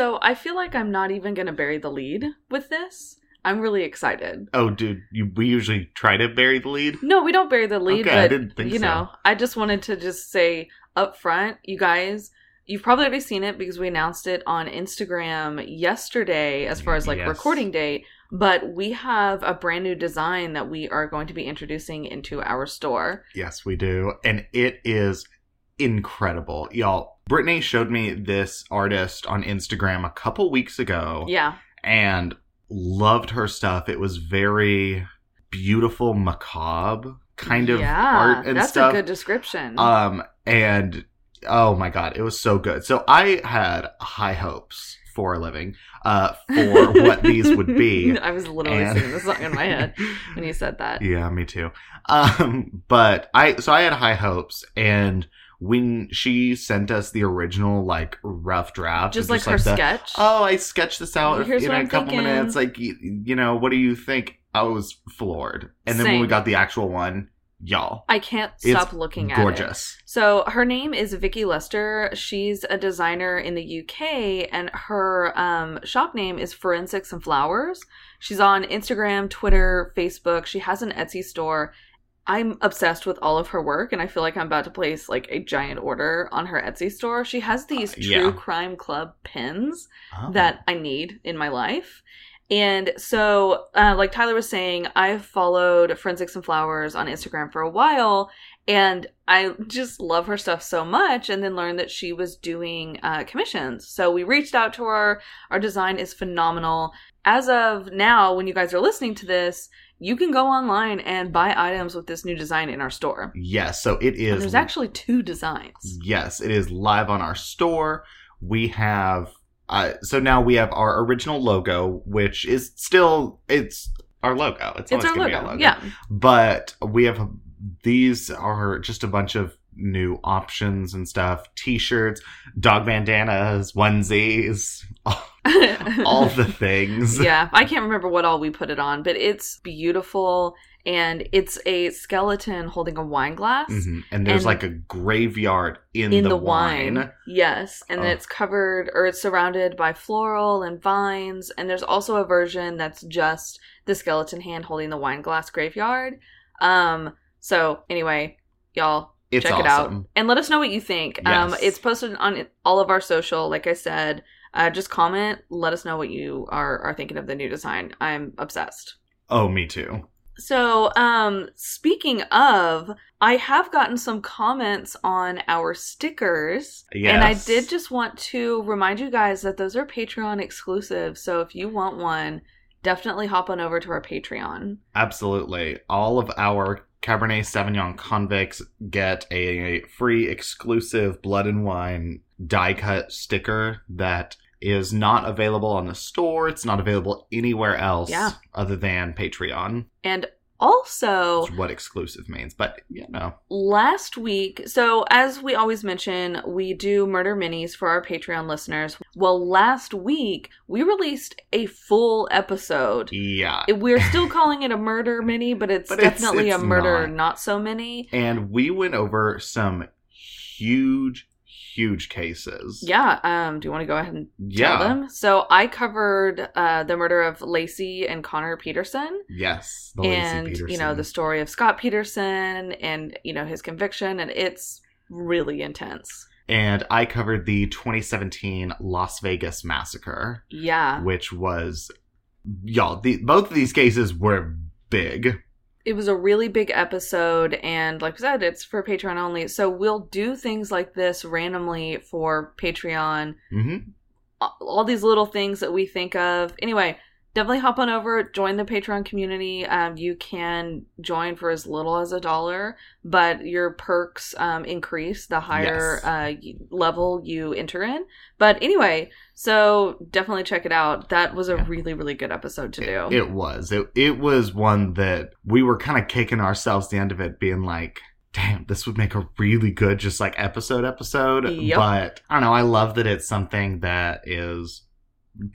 So I feel like I'm not even going to bury the lead with this. I'm really excited. Oh, dude, you, we usually try to bury the lead. No, we don't bury the lead, Okay, I didn't think you so. know, I just wanted to just say up front, you guys, you've probably already seen it because we announced it on Instagram yesterday as far as like Yes. recording date, but we have a brand new design that we are going to be introducing into our store. Yes, we do. And it is incredible. Y'all, Brittany showed me this artist on Instagram a couple weeks ago Yeah. and loved her stuff. It was very beautiful, macabre kind of yeah, art and that's stuff. a good description. Um, and oh my god, it was so good. So I had high hopes for a living, uh, for what these would be. I was literally And- singing the song in my head when you said that. Yeah, me too. Um, but I so I had high hopes, and when she sent us the original like rough draft, Just of like her the, sketch. Oh, I sketched this out Here's in a I'm couple thinking. minutes. Like, you, you know, what do you think? I was floored, and then when we got the actual one, y'all, I can't It's stop looking at it. gorgeous. So her name is Vicky Lester. She's a designer in the UK, and her um, shop name is Forensics and Flowers. She's on Instagram, Twitter, Facebook. She has an Etsy store. I'm obsessed with all of her work, and I feel like I'm about to place like a giant order on her Etsy store. She has these Uh, True. Crime Club pins Oh. that I need in my life. And so, uh, like Tyler was saying, I've followed Forensics and Flowers on Instagram for a while, and I just love her stuff so much. And then learned that she was doing uh, commissions. So we reached out to her. Our design is phenomenal. As of now, when you guys are listening to this, you can go online and buy items with this new design in our store. yes. So it is. And there's actually two designs. Yes, it is live on our store. We have uh, so now we have our original logo, which is still it's our logo. It's, It's always our logo. our logo. Yeah. But we have these are just a bunch of new options and stuff: t-shirts, dog bandanas, onesies, all the things. yeah, I can't remember what all we put it on, but it's beautiful and it's a skeleton holding a wine glass Mhm. And there's And- like a graveyard in, in the, the, wine. wine. Yes, and Oh. it's covered or it's surrounded by floral and vines and there's also a version that's just the skeleton hand holding the wine glass graveyard. Um so anyway, y'all It's check it out and let us know what you think. Um, it's posted on all of our social. Like I said, uh, just comment. Let us know what you are are thinking of the new design. I'm obsessed. Oh, me too. So, um, speaking of, I have gotten some comments on our stickers, and I did just want to remind you guys that those are Patreon exclusive. So if you want one, definitely hop on over to our Patreon. Absolutely. All of our Cabernet Sauvignon convicts get a free exclusive blood and wine die cut sticker that is not available on the store. It's not available anywhere else Yeah. other than Patreon. And also, That's what exclusive means. But, you know, last week, so as we always mention, we do murder minis for our Patreon listeners. Well, last week, we released a full episode. yeah. We're still calling it a murder mini, but it's But it's- definitely it's a murder not. not. so many. And we went over some huge, huge cases. Yeah, um, do you want to go ahead and Yeah. tell them? So I covered uh, the murder of Laci and Conner Peterson. Yes. The Laci and you know the story of Scott Peterson and you know his conviction and it's really intense. and I covered the 2017 Las Vegas massacre. Yeah. which was y'all the, both of these cases were big It was a really big episode and like I said it's for Patreon only. So we'll do things like this randomly for Patreon. hmm All these little things that we think of. Anyway, definitely hop on over, join the Patreon community. Um, you can join for as little as a dollar, but your perks um, increase the higher Yes. uh, level you enter in. But anyway, so definitely check it out. That was a Yeah. really, really good episode to do. it, it was it, it was one that we were kind of kicking ourselves the end of it being like damn this would make a really good just like episode episode Yep. but i don't know i love that it's something that is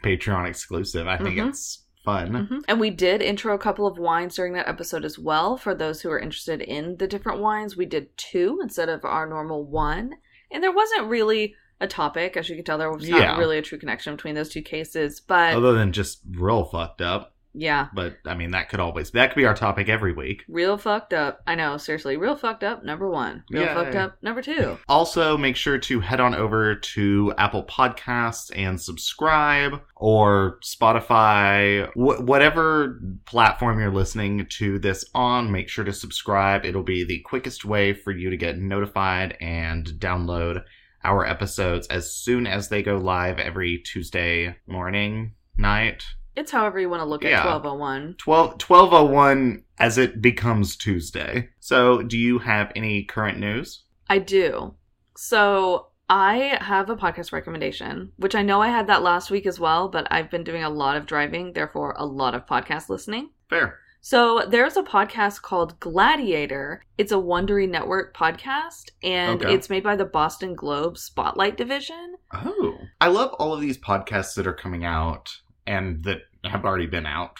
patreon exclusive i think Mhm. it's fun Mhm. And we did intro a couple of wines during that episode as well. For those who are interested in the different wines, we did two instead of our normal one. And there wasn't really a topic. As you can tell, there was Yeah. not really a true connection between those two cases. But Other than just real fucked up. Yeah, But I mean, that could always that could be our topic every week. real fucked up. I know, seriously, real fucked up. Number one, real Yay. fucked up. Number two. Also, make sure to head on over to Apple Podcasts and subscribe, or Spotify, wh- whatever platform you're listening to this on. Make sure to subscribe. It'll be the quickest way for you to get notified and download our episodes as soon as they go live every Tuesday morning, night. It's however you want to look at Yeah. twelve oh one. 12, 1201 as it becomes Tuesday. So, do you have any current news? I do. So I have a podcast recommendation, which I know I had that last week as well, but I've been doing a lot of driving, therefore a lot of podcast listening. Fair. So there's a podcast called Gladiator. It's a Wondery Network podcast, and Okay. it's made by the Boston Globe Spotlight Division. Oh. I love all of these podcasts that are coming out and that have already been out,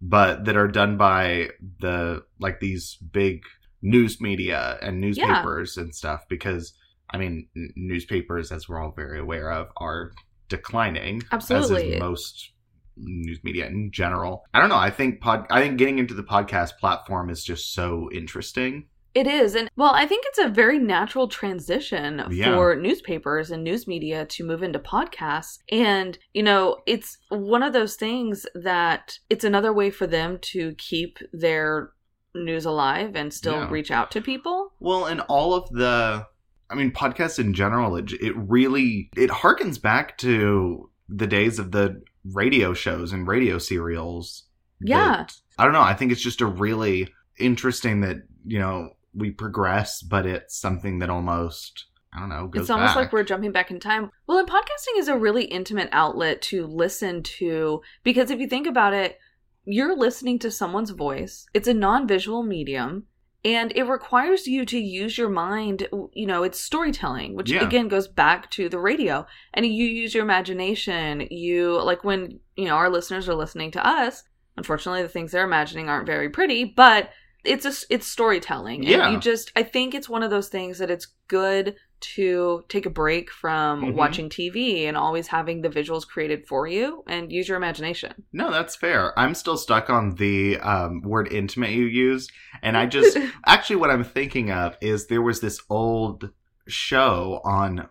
but that are done by the like these big news media and newspapers and stuff because I mean n- newspapers as we're all very aware of are declining Absolutely. as is most news media in general. I don't know, I think pod I think getting into the podcast platform is just so interesting. It is. And well, I think it's a very natural transition Yeah. for newspapers and news media to move into podcasts. And, you know, it's one of those things that it's another way for them to keep their news alive and still Yeah. reach out to people. Well, and all of the, I mean, podcasts in general, it, it really it harkens back to the days of the radio shows and radio serials. Yeah. that- I don't know. I think it's just a really interesting that you know we progress, but it's something that almost I don't know goes it's almost back. like we're jumping back in time. Well, and podcasting is a really intimate outlet to listen to because if you think about it, you're listening to someone's voice. It's a non-visual medium and it requires you to use your mind, you know, it's storytelling, which Yeah. again goes back to the radio. And you use your imagination. You like when, you know, our listeners are listening to us, unfortunately the things they're imagining aren't very pretty, but it's a, it's storytelling. And Yeah. you just I think it's one of those things that it's good to take a break from Mhm. watching TV and always having the visuals created for you and use your imagination. no, that's fair. I'm still stuck on the um, word intimate you used, and I just actually what I'm thinking of is there was this old show on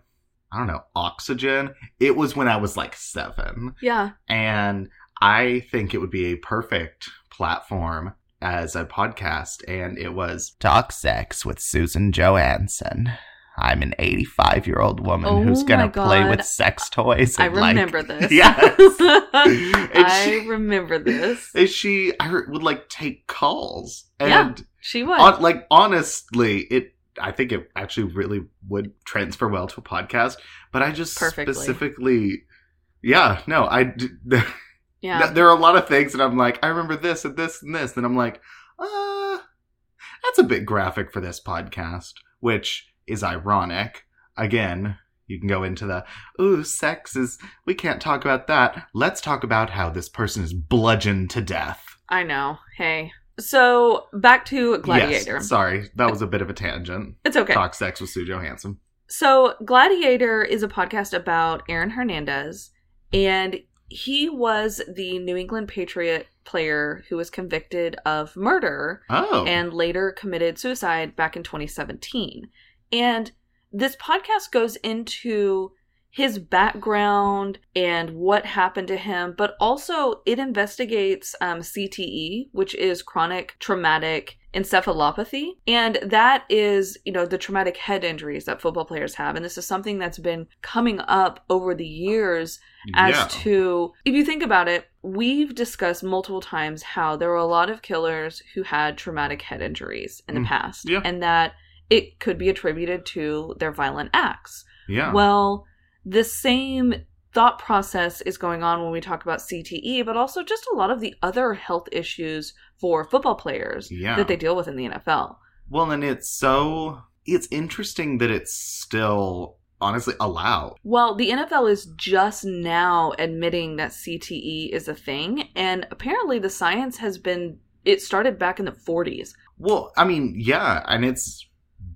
I don't know Oxygen. It was when I was like seven, yeah. and I think it would be a perfect platform as a podcast. And it was Talk Sex with Susan Johanson. I'm an 85 year old woman Oh who's gonna play with sex toys. I and, like- remember this. Yes. I she- remember this. Is she? I heard, would like take calls and. Yeah. She was. On, like honestly, it. I think it actually really would transfer well to a podcast. But I just Perfectly. specifically, yeah, no, I. yeah. There are a lot of things that I'm like, I remember this and this and this, and I'm like, uh, that's a bit graphic for this podcast, which is ironic. Again, you can go into the, ooh, sex is. We can't talk about that. Let's talk about how this person is bludgeoned to death. I know. Hey. So back to Gladiator. Yes, sorry, that was a bit of a tangent. It's okay. Talk sex with Sue Johanson. So, Gladiator is a podcast about Aaron Hernandez, and he was the New England Patriot player who was convicted of murder Oh, and later committed suicide back in 2017. And this podcast goes into his background and what happened to him, but also it investigates um, CTE, which is chronic traumatic encephalopathy. And that is, you know, the traumatic head injuries that football players have. And this is something that's been coming up over the years as yeah. to if you think about it we've discussed multiple times how there were a lot of killers who had traumatic head injuries in the Mm, past yeah. and that it could be attributed to their violent acts yeah. well the same thought process is going on when we talk about CTE but also just a lot of the other health issues for football players Yeah. that they deal with in the NFL Well, and it's so it's interesting that it's still honestly allowed. Well, the NFL is just now admitting that CTE is a thing, and apparently the science has been. It started back in the 40s. Well, I mean, yeah, and it's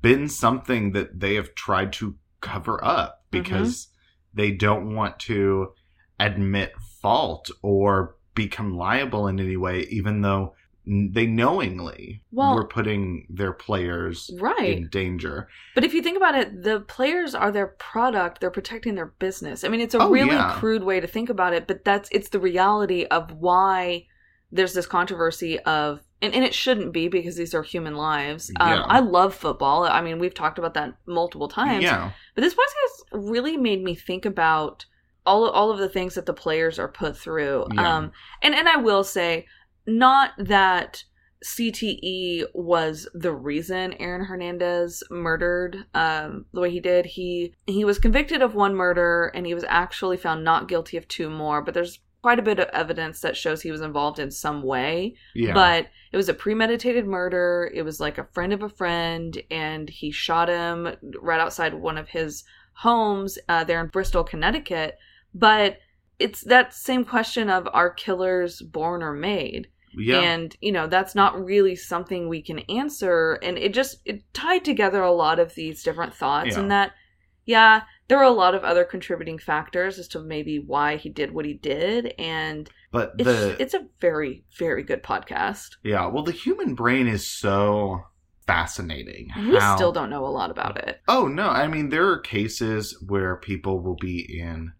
been something that they have tried to cover up mm-hmm. because they don't want to admit fault or become liable in any way, even though they knowingly Well- were putting their players Right. in danger. But if you think about it, the players are their product. They're protecting their business. I mean, it's a Oh, really yeah. crude way to think about it, but that's it's the reality of why there's this controversy of and, and it shouldn't be because these are human lives. Um, Yeah. I love football. I mean, we've talked about that multiple times. Yeah. But this podcast really made me think about all all of the things that the players are put through. Yeah. Um, and and I will say, not that CTE was the reason Aaron Hernandez murdered um, the way he did. He he was convicted of one murder, and he was actually found not guilty of two more. But there's quite a bit of evidence that shows he was involved in some way. Yeah. But it was a premeditated murder. It was like a friend of a friend, and he shot him right outside one of his homes uh, there in Bristol, Connecticut. But it's that same question of are killers born or made? yeah. And, you know, that's not really something we can answer. And it just it tied together a lot of these different thoughts, Yeah. and that, yeah, there are a lot of other contributing factors as to maybe why he did what he did. And but it's, the it's a very, very good podcast. yeah, well the human brain is so fascinating. We how- still don't know a lot about it. Oh no, I mean there are cases where people will be in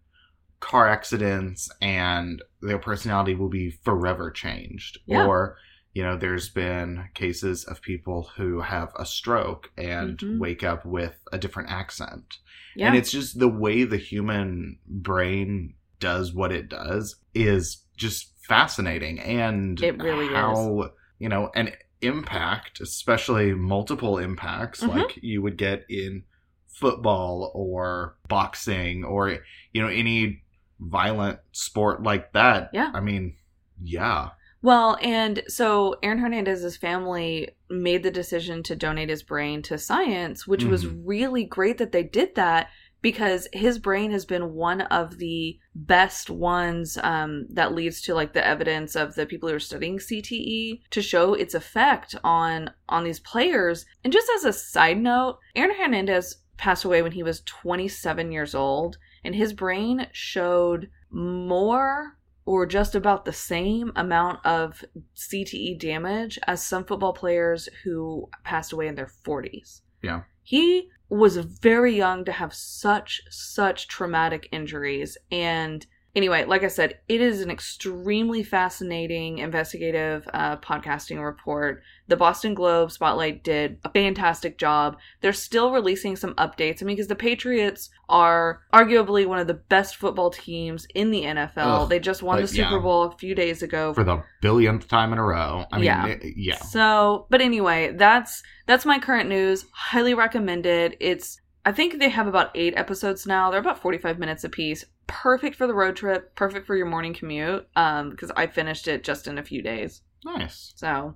car accidents and their personality will be forever changed. Yeah. Or, you know, there's been cases of people who have a stroke and Mhm. wake up with a different accent. Yeah. And it's just the way the human brain does what it does is just fascinating and It really how, you know, an impact, especially multiple impacts Mhm. like you would get in football or boxing or you know any violent sport like that. Yeah. I mean, yeah. Well, and so Aaron Hernandez's family made the decision to donate his brain to science, which was Mhm. really great that they did that because his brain has been one of the best ones um, that leads to like the evidence of the people who are studying CTE to show its effect on on these players. And just as a side note, Aaron Hernandez passed away when he was 27 years old, and his brain showed more or just about the same amount of CTE damage as some football players who passed away in their 40s. Yeah. He was very young to have such such traumatic injuries and anyway like i said it is an extremely fascinating investigative uh, podcasting report the boston globe spotlight did a fantastic job they're still releasing some updates i mean because the patriots are arguably one of the best football teams in the nfl Ugh, they just won like, the super yeah. bowl a few days ago For the billionth time in a row. I mean, Yeah. it- yeah. so, but anyway, that's that's my current news. Highly recommended. It's I think they have about 8 episodes now. They're about 45 minutes apiece. Perfect for the road trip, perfect for your morning commute um because I finished it just in a few days. Nice. So,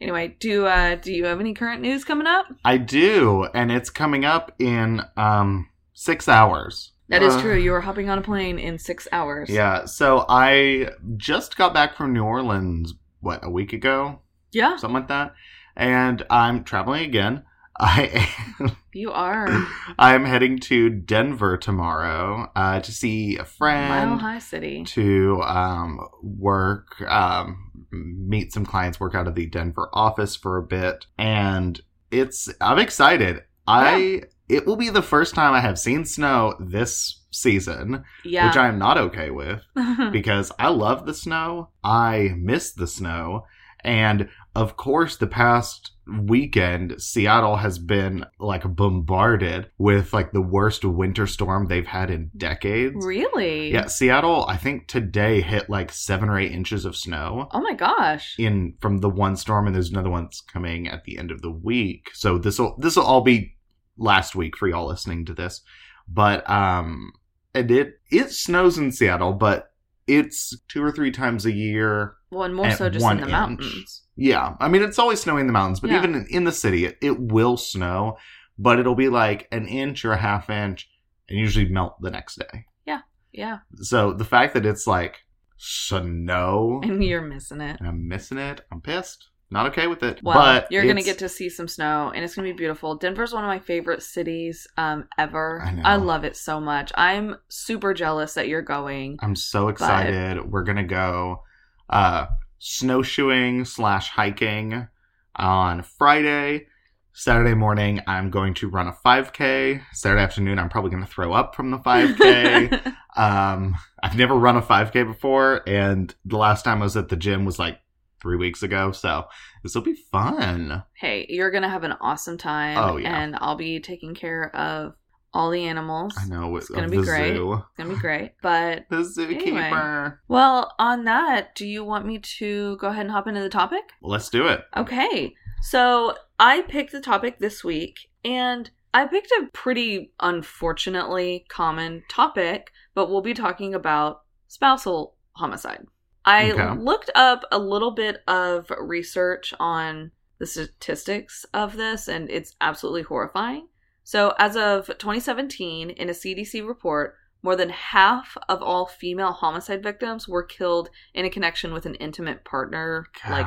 anyway, do uh do you have any current news coming up? I do, and it's coming up in um six hours. That is Uh, true. You are hopping on a plane in 6 hours. Yeah, so I just got back from New Orleans, what, a week ago? Yeah, Something like that. And I'm traveling again. I am, you are. I'm heading to Denver tomorrow uh, to see a friend. Mile High City. to um, work, um, meet some clients, work out of the Denver office for a bit. And it's, I'm excited. I, it will be the first time I have seen snow this season, Yeah. which I am not okay with because I love the snow. I miss the snow. And of course, the past weekend, Seattle has been like bombarded with like the worst winter storm they've had in decades. really? Yeah, Seattle, I think today hit like seven or eight inches of snow Oh my gosh. in from the one storm, and there's another one that's coming at the end of the week. So this will this will all be last week for y'all listening to this. But um, and it it snows in Seattle, but it's two or three times a year. Well, and more so just in the inch. mountains. Yeah, I mean it's always snowing in the mountains, but Yeah. even in, the city, it, it will snow, but it'll be like an inch or a half inch, and usually melt the next day. Yeah. Yeah. So the fact that it's like snow And you're missing it. and I'm missing it, I'm pissed. not okay with it. Well, but you're gonna get to see some snow, and it's gonna be beautiful. Denver's one of my favorite cities um, ever. I know. I love it so much. I'm super jealous that you're going. I'm so excited. We're gonna go uh snowshoeing slash hiking on Friday. Saturday morning, I'm going to run a 5K. Saturday afternoon, I'm probably going to throw up from the 5K. um, I've never run a 5K before, and the last time I was at the gym was like three weeks ago. So this will be fun. hey, you're gonna have an awesome time. Oh, yeah. and I'll be taking care of all the animals. I know It's gonna be great. zoo. It's gonna be great. But The zookeeper. well, on that, do you want me to go ahead and hop into the topic? Let's do it. Okay. So I picked the topic this week, and I picked a pretty unfortunately common topic, but we'll be talking about spousal homicide. I Okay. looked up a little bit of research on the statistics of this, and it's absolutely horrifying. So, as of 2017, in a CDC report, more than half of all female homicide victims were killed in a connection with an intimate partner, like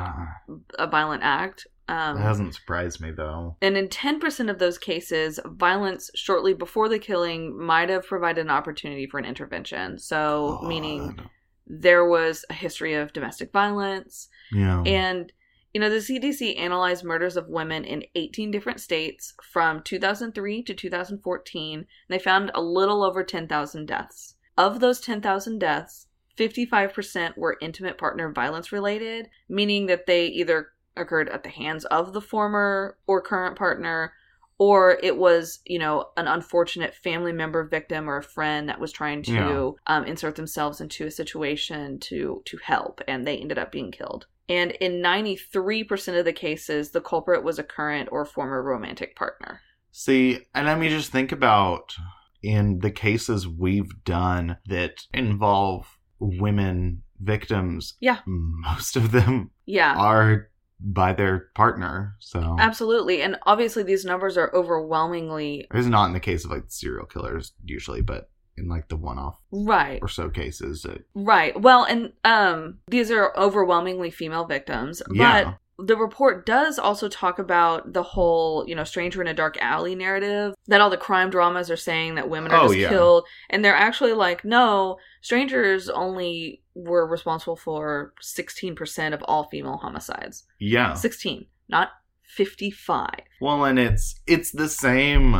a violent act. Um, that hasn't surprised me though. and in 10% of those cases, violence shortly before the killing might have provided an opportunity for an intervention. So, meaning there was a history of domestic violence. yeah. And, you know, the CDC analyzed murders of women in 18 different states from 2003 to 2014, and they found a little over 10,000 deaths. Of those 10,000 deaths, 55% were intimate partner violence related, meaning that they either occurred at the hands of the former or current partner or it was you know an unfortunate family member victim or a friend that was trying to Yeah. um, insert themselves into a situation to to help and they ended up being killed and in 93% of the cases the culprit was a current or former romantic partner See, and I mean, just think about in the cases we've done that involve women victims. Yeah. Most of them yeah are by their partner. So absolutely and obviously these numbers are overwhelmingly it's not in the case of like serial killers usually, but in like the one-off right or so cases, it, Right. Well, and um these are overwhelmingly female victims, yeah, but the report does also talk about the whole, you know, stranger in a dark alley narrative that all the crime dramas are saying that women are Oh, just yeah. killed and they're actually like, no, strangers only were responsible for 16% of all female homicides. yeah. 16, not 55. Well, and it's it's the same.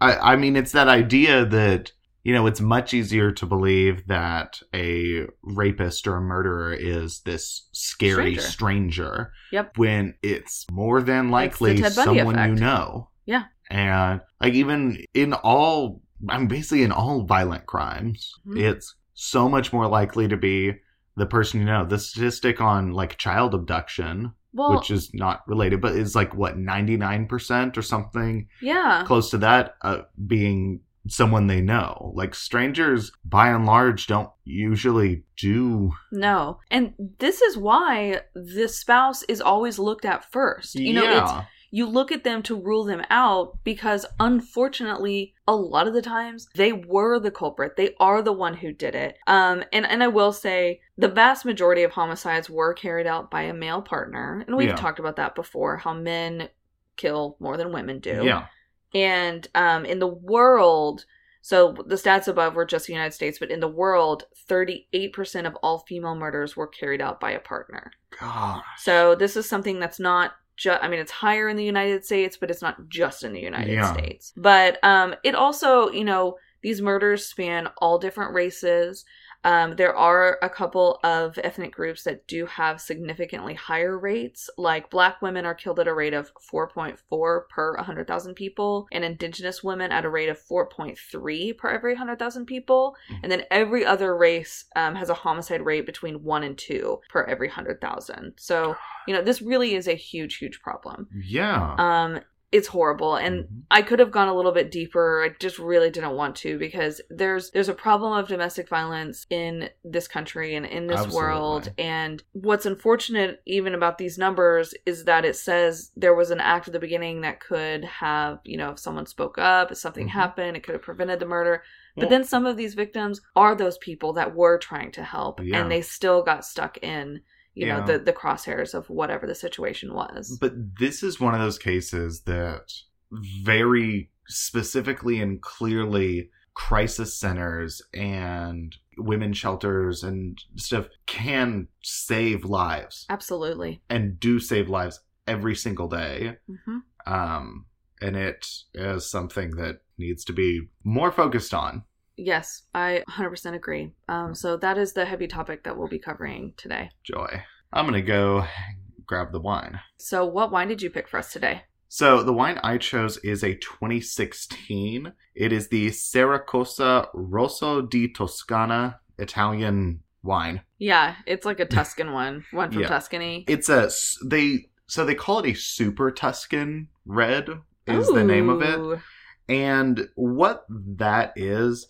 I I mean, it's that idea that you know it's much easier to believe that a rapist or a murderer is this scary Stranger. stranger. Yep. When it's more than likely the Ted Bundy someone you know. Yeah. And like even in all, I'm basically in all violent crimes, Mhm. it's so much more likely to be the person you know. The statistic on like child abduction Well, which is not related, but is like what ninety nine percent or something yeah. close to that uh, being someone they know. Like strangers, by and large, don't usually do. No. And this is why the spouse is always looked at first. You know, it's yeah, you look at them to rule them out because unfortunately a lot of the times they were the culprit they are the one who did it um and and i will say the vast majority of homicides were carried out by a male partner and we've Yeah. talked about that before how men kill more than women do yeah, and um in the world so the stats above were just the united states but in the world 38% of all female murders were carried out by a partner God, so this is something that's not just I mean it's higher in the United States, but it's not just in the United Yeah. States. But um it also, you know, these murders span all different races. Um, there are a couple of ethnic groups that do have significantly higher rates, like black women are killed at a rate of 4.4 per 100,000 people, and indigenous women at a rate of 4.3 per every 100,000 people. And then every other race um, has a homicide rate between 1 and 2 per every 100,000. So, you know, this really is a huge, huge problem. yeah. Um, it's horrible. And Mhm. I could have gone a little bit deeper. I just really didn't want to because there's there's a problem of domestic violence in this country and in this Absolutely. world. And what's unfortunate even about these numbers is that it says there was an act at the beginning that could have, you know, if someone spoke up, if something Mhm. happened, it could have prevented the murder. But then some of these victims are those people that were trying to help Yeah. and they still got stuck in you know the the crosshairs of whatever the situation was. But this is one of those cases that very specifically and clearly crisis centers and women shelters and stuff can save lives Absolutely. and do save lives every single day. hmm Um, and it is something that needs to be more focused on. Yes, I 100% agree. Um, so that is the heavy topic that we'll be covering today. Joy. I'm going to go grab the wine. So, what wine did you pick for us today? So the wine I chose is a 2016. It is the Saracosa Rosso di Toscana Italian wine. Yeah, it's like a Tuscan one, one from Yeah. Tuscany. It's a they so they call it a super Tuscan red is the name of it. And what that is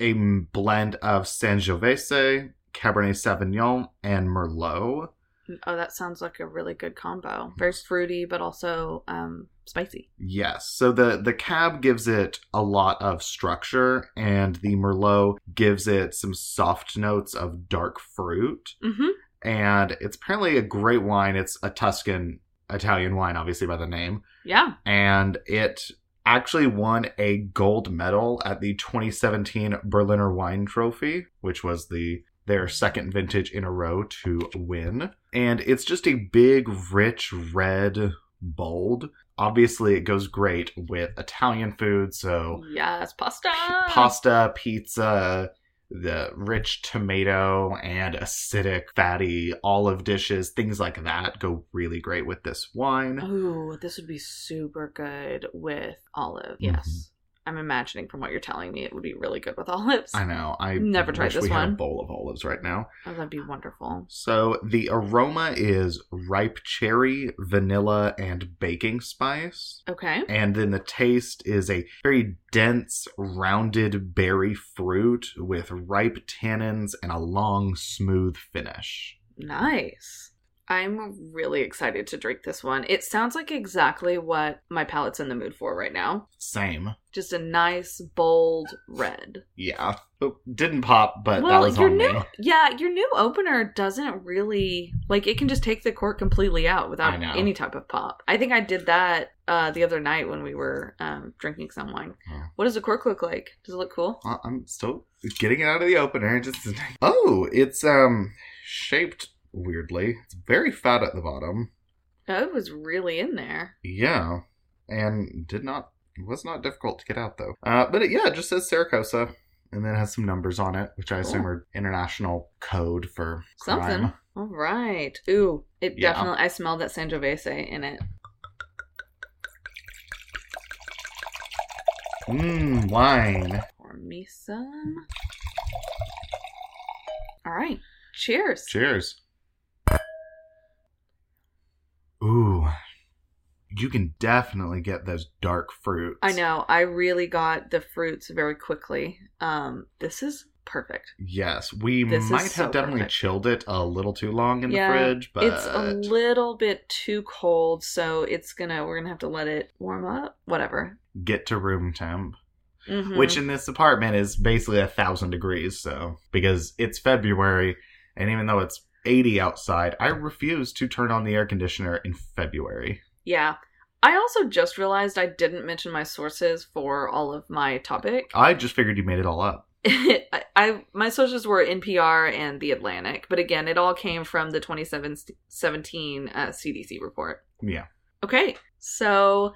a blend of Sangiovese, Cabernet Sauvignon, and Merlot. Oh, that sounds like a really good combo. Very fruity, but also um, spicy. Yes. So the the cab gives it a lot of structure and the merlot gives it some soft notes of dark fruit Mm-hmm. and it's apparently a great wine. It's a Tuscan Italian wine obviously by the name Yeah. and it actually won a gold medal at the 2017 Berliner Wine Trophy, which was the their second vintage in a row to win. And it's just a big, rich red, bold. Obviously, it goes great with Italian food, so Yes, pasta. p- pasta, pizza, the rich tomato and acidic, fatty olive dishes, things like that go really great with this wine. Ooh, this would be super good with olive. Mm-hmm. Yes. I'm imagining from what you're telling me it would be really good with olives. I know. I Never tried this we had a one. bowl of olives right now. Oh, that'd be wonderful. So the aroma is ripe cherry, vanilla, and baking spice. Okay. And then the taste is a very dense, rounded berry fruit with ripe tannins and a long, smooth finish. Nice. I'm really excited to drink this one. It sounds like exactly what my palate's in the mood for right now. Same. Just a nice, bold red. Yeah. Didn't pop, but that well, was your on new me. yeah, your new opener doesn't really like it can just take the cork completely out without any type of pop. I think I did that uh the other night when we were um drinking some wine. Yeah. What does the cork look like? Does it look cool? Uh, I'm still getting it out of the opener. Just oh, it's um shaped weirdly. It's very fat at the bottom. Oh, it was really in there. Yeah, and did not was not difficult to get out though. Uh, but it, yeah, it just says Saracosa, and then has some numbers on it, which I assume Cool. are international code for crime. Something. All right. Ooh, it Yeah. definitely I smelled that Sangiovese in it. Mmm, wine. Pour me some. All right. Cheers. Cheers. Ooh, you can definitely get those dark fruits. I know. I really got the fruits very quickly. Um, this is perfect. Yes, we This is might so have definitely perfect. chilled it a little too long in Yeah, the fridge, but It's a little bit too cold, so it's gonna we're gonna have to let it warm up. Whatever. get to room temp. Mhm. which in this apartment is basically a thousand degrees. So because it's February, and even though it's eighty outside, I refuse to turn on the air conditioner in February. yeah. I also just realized I didn't mention my sources for all of my topic. I just figured you made it all up. I, I my sources were NPR and The Atlantic, but again, it all came from the 2017 uh, CDC report. Yeah, Okay, so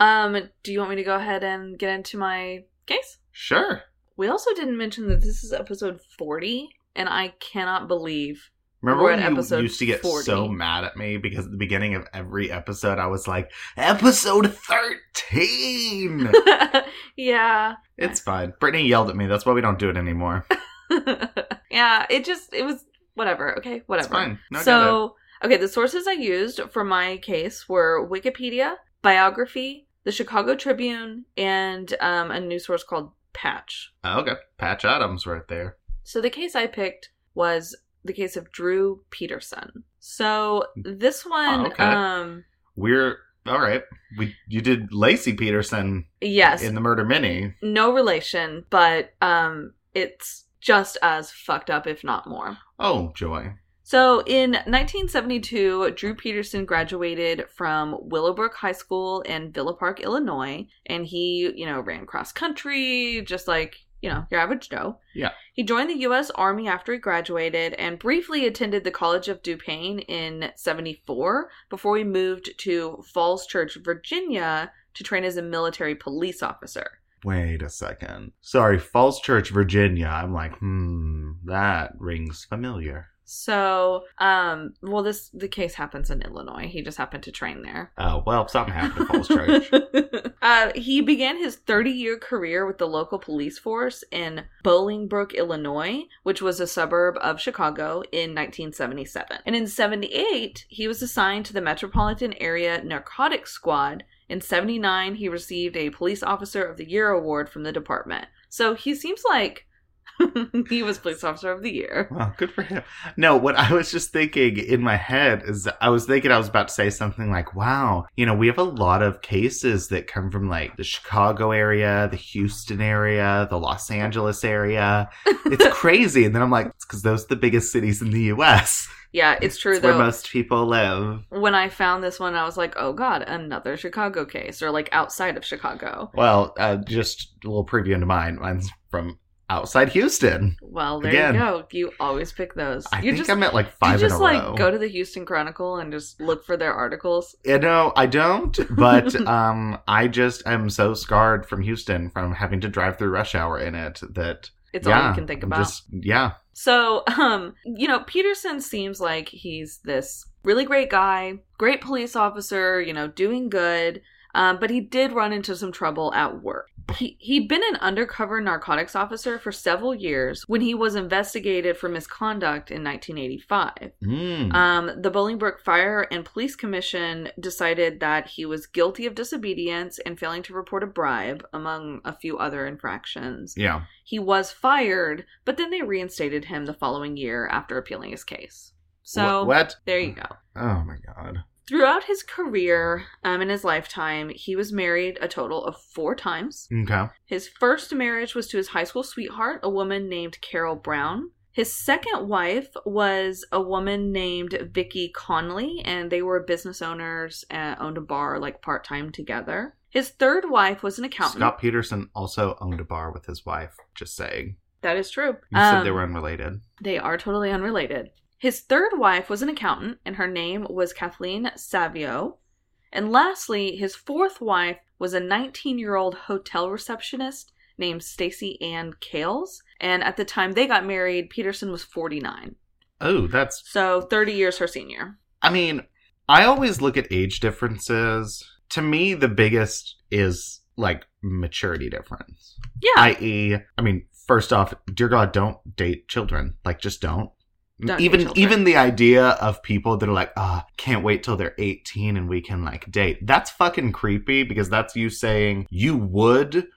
um, do you want me to go ahead and get into my case? sure. We also didn't mention that this is episode 40, and I cannot believe. Remember We're when you used to get 40. so mad at me because at the beginning of every episode I was like, episode thirteen. yeah. it's fine. Brittany yelled at me. That's why we don't do it anymore. yeah, it just, it was whatever, okay? Whatever. It's fine. No, I get it. so, okay, the sources I used for my case were Wikipedia, Biography, the Chicago Tribune, and um, a news source called Patch. Oh, okay, Patch Adams right there. So the case I picked was the case of Drew Peterson. So this one, Oh, okay. um, We're all right. We you did Laci Peterson yes, in the Murder Mini. no relation, but um, it's just as fucked up, if not more. Oh, joy. So in 1972, Drew Peterson graduated from Willowbrook High School in Villa Park, Illinois, and he, you know, ran cross country, just like, you know, your average Joe. Yeah. He joined the U.S. Army after he graduated and briefly attended the College of DuPage in 74 before he moved to Falls Church, Virginia to train as a military police officer. Wait a second. Sorry, Falls Church, Virginia. I'm like, hmm, that rings familiar. So, um, well, this the case happens in Illinois. He just happened to train there. Oh, well, something happened to Falls Church. uh, he began his 30 year career with the local police force in Bolingbrook, Illinois, which was a suburb of Chicago in 1977. And in 78, he was assigned to the Metropolitan Area Narcotics Squad. In 79, he received a Police Officer of the Year award from the department. So he seems like he was Police Officer of the Year. Well, good for him. No, what I was just thinking in my head is I was thinking I was about to say something like, wow, you know, we have a lot of cases that come from like the Chicago area, the Houston area, the Los Angeles area. It's crazy. And then I'm like, it's because those are the biggest cities in the US. Yeah, it's true It's though. where most people live. when I found this one, I was like, oh god, another Chicago case, or like outside of Chicago. Well, uh, just a little preview into mine. Mine's from outside Houston. Well, there Again. you go. You always pick those. I you think just I'm at like five. you just like go to the Houston Chronicle and just look for their articles. You know, I don't, but um, I just am so scarred from Houston from having to drive through rush hour in it that It's yeah, all you can think about. Just yeah, So, um, you know, Peterson seems like he's this really great guy, great police officer, you know, doing good. Um, but he did run into some trouble at work. He, he'd been an undercover narcotics officer for several years when he was investigated for misconduct in 1985. Mm. Um, the Bolingbrook Fire and Police Commission decided that he was guilty of disobedience and failing to report a bribe, among a few other infractions. yeah. He was fired, but then they reinstated him the following year after appealing his case. So Wh- what? there you go. Oh my god. Throughout his career, um, in his lifetime, he was married a total of four times. Okay. His first marriage was to his high school sweetheart, a woman named Carol Brown. His second wife was a woman named Vicky Connolly, and they were business owners and owned a bar like part time together. His third wife was an accountant. Scott Peterson also owned a bar with his wife. Just saying. That is true. You said they Um, were unrelated. They are totally unrelated. His third wife was an accountant, and her name was Kathleen Savio. And lastly, his fourth wife was a 19 year old hotel receptionist named Stacy Ann Cales. And at the time they got married, Peterson was 49. Oh, that's. So 30 years her senior. I mean, I always look at age differences. To me, the biggest is like maturity difference. Yeah. i.e., I mean, first off, dear God, don't date children. Like, just don't. Don't even even the idea of people that are like, ah, can't wait till they're 18 and we can like date. That's fucking creepy because that's you saying you would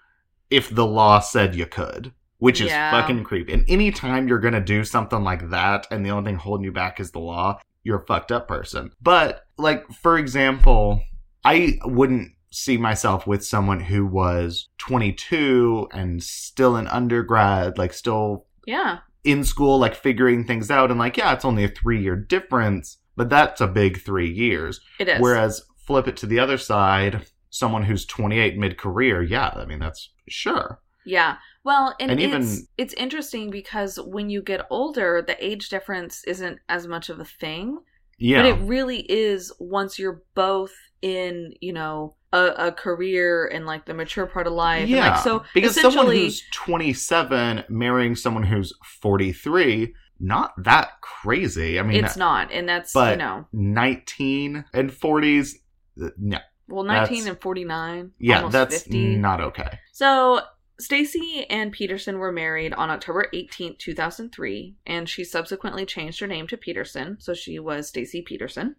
if the law said you could. Which is Yeah. fucking creepy. And anytime you're gonna do something like that and the only thing holding you back is the law, you're a fucked up person. But like, for example, I wouldn't see myself with someone who was 22 and still an undergrad, like still yeah. In school, like figuring things out, and like, yeah, it's only a three year difference, but that's a big three years. It is. Whereas flip it to the other side, someone who's 28 mid career, yeah, I mean, that's sure. Yeah. Well, and, And it's even- it's interesting because when you get older, the age difference isn't as much of a thing. Yeah. But it really is once you're both in, you know, a, a career and like the mature part of life. yeah. And like so because someone who's 27 marrying someone who's 43, not that crazy. I mean, it's not. And that's but- you know 19 and 40s, uh, no. well nineteen and forty nine. Yeah, that's fifty. not okay. So Stacy and Peterson were married on October 18th, 2003, and she subsequently changed her name to Peterson, so she was Stacy Peterson.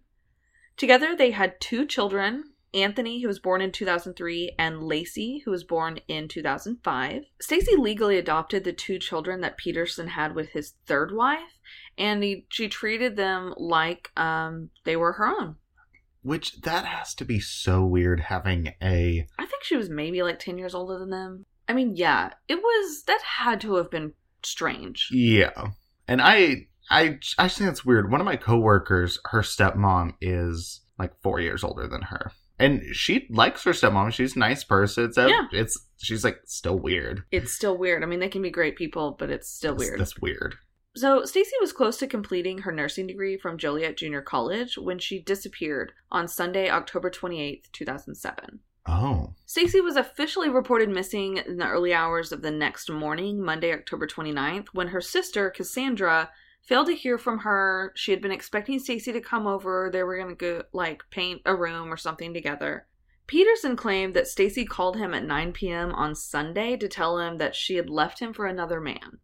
Together they had two children, Anthony, who was born in 2003, and Lacey, who was born in 2005. Stacy legally adopted the two children that Peterson had with his third wife, and he, she treated them like um, they were her own. Which that has to be so weird having a I think she was maybe like 10 years older than them. I mean, yeah, it was, that had to have been strange. Yeah. And I I I just think it's weird. One of my coworkers, her stepmom is like four years older than her, and she likes her stepmom. She's a nice person. It's Yeah. it's she's like still weird. It's still weird. I mean, they can be great people, but it's still It's- weird. That's weird. So, Stacy was close to completing her nursing degree from Joliet Junior College when she disappeared on Sunday, October 28th, 2007. Oh, Stacy was officially reported missing in the early hours of the next morning, Monday, October 29th, when her sister, Cassandra, failed to hear from her. She had been expecting Stacy to come over. They were going to go like paint a room or something together. Peterson claimed that Stacy called him at 9 p.m. on Sunday to tell him that she had left him for another man.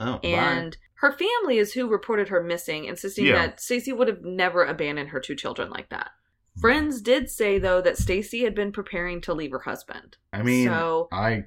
oh, And her family is who reported her missing, insisting Yeah. that Stacy would have never abandoned her two children like that. Hmm. Friends did say though that Stacy had been preparing to leave her husband. I mean, so I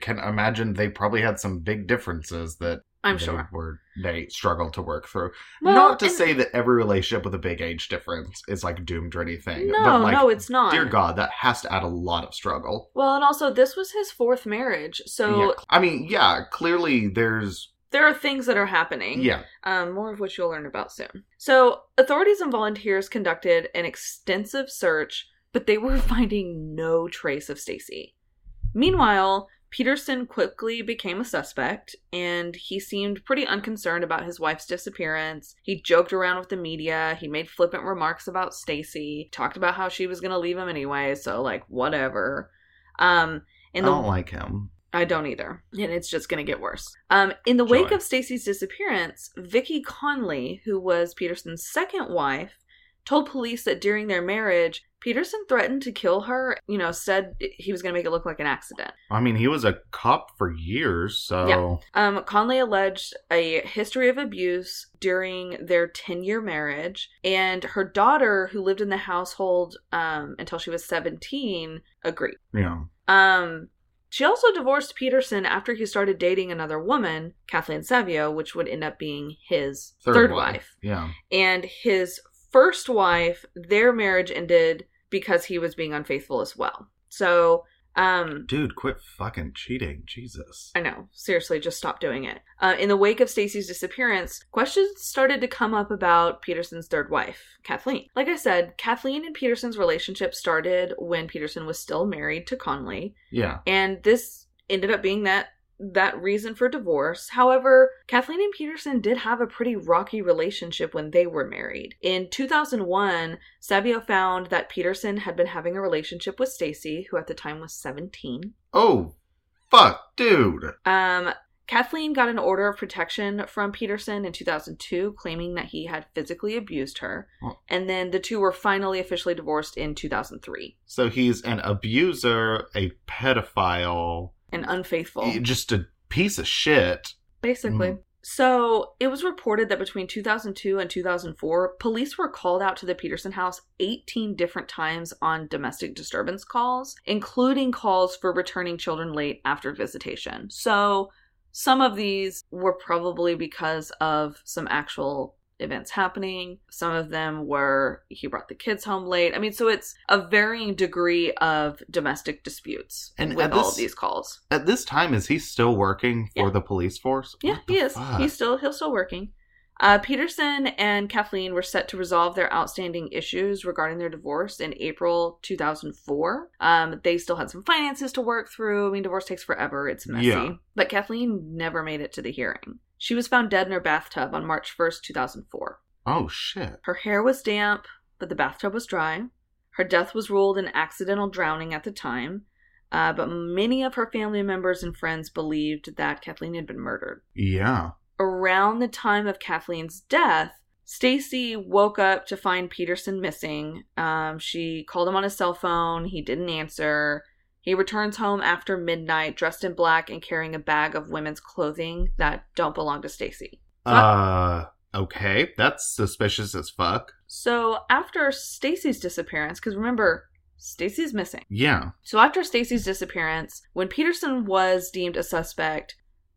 can imagine they probably had some big differences that I'm sure. were they struggled to work through. Well, not to and- say that every relationship with a big age difference is like doomed or anything. No, but like, no, it's not. Dear God, that has to add a lot of struggle. Well, and also this was his fourth marriage, so yeah. I mean, yeah, clearly there's there are things that are happening. yeah. um, more of which you'll learn about soon. So, authorities and volunteers conducted an extensive search, but they were finding no trace of Stacy. Meanwhile, Peterson quickly became a suspect, and he seemed pretty unconcerned about his wife's disappearance. He joked around with the media. He made flippant remarks about Stacy. Talked about how she was going to leave him anyway, so like whatever. Um, in I don't like him. I don't either. And it's just going to get worse. Um, in the wake of Stacy's disappearance, Vicky Connolly, who was Peterson's second wife, told police that during their marriage, Peterson threatened to kill her, you know, said he was going to make it look like an accident. I mean, he was a cop for years, so Yeah. Um, Connolly alleged a history of abuse during their 10 year marriage, and her daughter, who lived in the household um, until she was 17, agreed. yeah. Um, she also divorced Peterson after he started dating another woman, Kathleen Savio, which would end up being his third, wife. Yeah. And his first wife, their marriage ended because he was being unfaithful as well. So, um, Dude, quit fucking cheating. Jesus. I know. Seriously, just stop doing it. Uh, in the wake of Stacy's disappearance, questions started to come up about Peterson's third wife, Kathleen. Like I said, Kathleen and Peterson's relationship started when Peterson was still married to Connolly, Yeah. and this ended up being that that reason for divorce. However, Kathleen and Peterson did have a pretty rocky relationship when they were married. In 2001, Savio found that Peterson had been having a relationship with Stacy, who at the time was 17. Oh, fuck, dude. Um, Kathleen got an order of protection from Peterson in 2002, claiming that he had physically abused her. Oh. And then the two were finally officially divorced in 2003. So he's an abuser, a pedophile, And unfaithful. just a piece of shit. Basically. Mhm. So it was reported that between 2002 and 2004, police were called out to the Peterson house 18 different times on domestic disturbance calls, including calls for returning children late after visitation. So some of these were probably because of some actual events happening. Some of them were he brought the kids home late. I mean, so it's a varying degree of domestic disputes And with all this- of these calls. At this time, is he still working for Yeah. the police force? Yeah, he is. fuck? He's still he's still working. Uh, Peterson and Kathleen were set to resolve their outstanding issues regarding their divorce in April 2004. Um, they still had some finances to work through. I mean, divorce takes forever. It's messy. Yeah. But Kathleen never made it to the hearing. She was found dead in her bathtub on March 1st, 2004. Oh shit. Her hair was damp, but the bathtub was dry. Her death was ruled an accidental drowning at the time. Uh, but many of her family members and friends believed that Kathleen had been murdered Yeah. Around the time of Kathleen's death, Stacy woke up to find Peterson missing. Um, she called him on his cell phone. He didn't answer. He returns home after midnight, dressed in black and carrying a bag of women's clothing that don't belong to Stacy. Uh. Okay, that's suspicious as fuck. So after Stacy's disappearance, because remember, Stacy's missing. Yeah. So after Stacy's disappearance, when Peterson was deemed a suspect,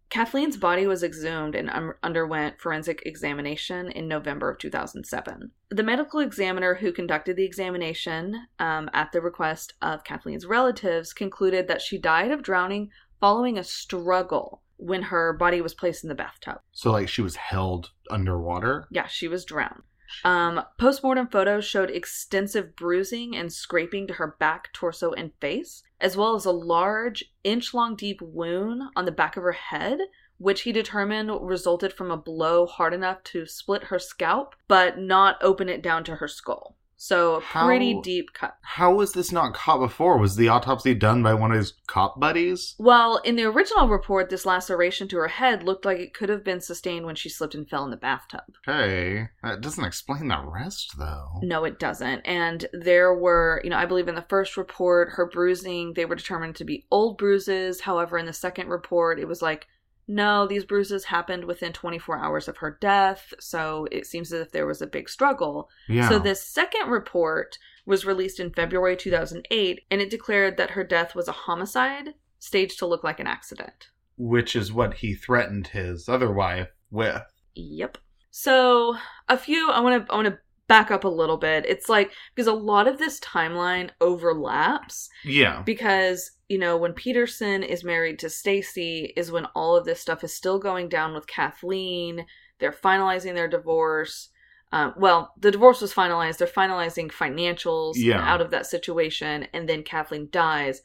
Kathleen's body was exhumed and un- underwent forensic examination in November of 2007. The medical examiner who conducted the examination um, at the request of Kathleen's relatives concluded that she died of drowning following a struggle when her body was placed in the bathtub. So like she was held underwater. Yeah, she was drowned. Um, postmortem photos showed extensive bruising and scraping to her back, torso, and face, as well as a large, inch long deep wound on the back of her head, which he determined resulted from a blow hard enough to split her scalp, but not open it down to her skull. So, a pretty deep cut. How was this not caught before? Was the autopsy done by one of his cop buddies? Well, in the original report, this laceration to her head looked like it could have been sustained when she slipped and fell in the bathtub. Okay, that doesn't explain the rest, though. No, it doesn't. And there were, you know, I believe in the first report, her bruising, they were determined to be old bruises. However, in the second report, it was like, no, these bruises happened within 24 hours of her death. So it seems as if there was a big struggle. Yeah. So this second report was released in February 2008, and it declared that her death was a homicide staged to look like an accident. Which is what he threatened his other wife with. Yep. So a few I want to I want to back up a little bit. It's like because a lot of this timeline overlaps Yeah. because you know when Peterson is married to Stacy is when all of this stuff is still going down with Kathleen. They're finalizing their divorce. Um, well, the divorce was finalized. They're finalizing financials Yeah. out of that situation, and then Kathleen dies.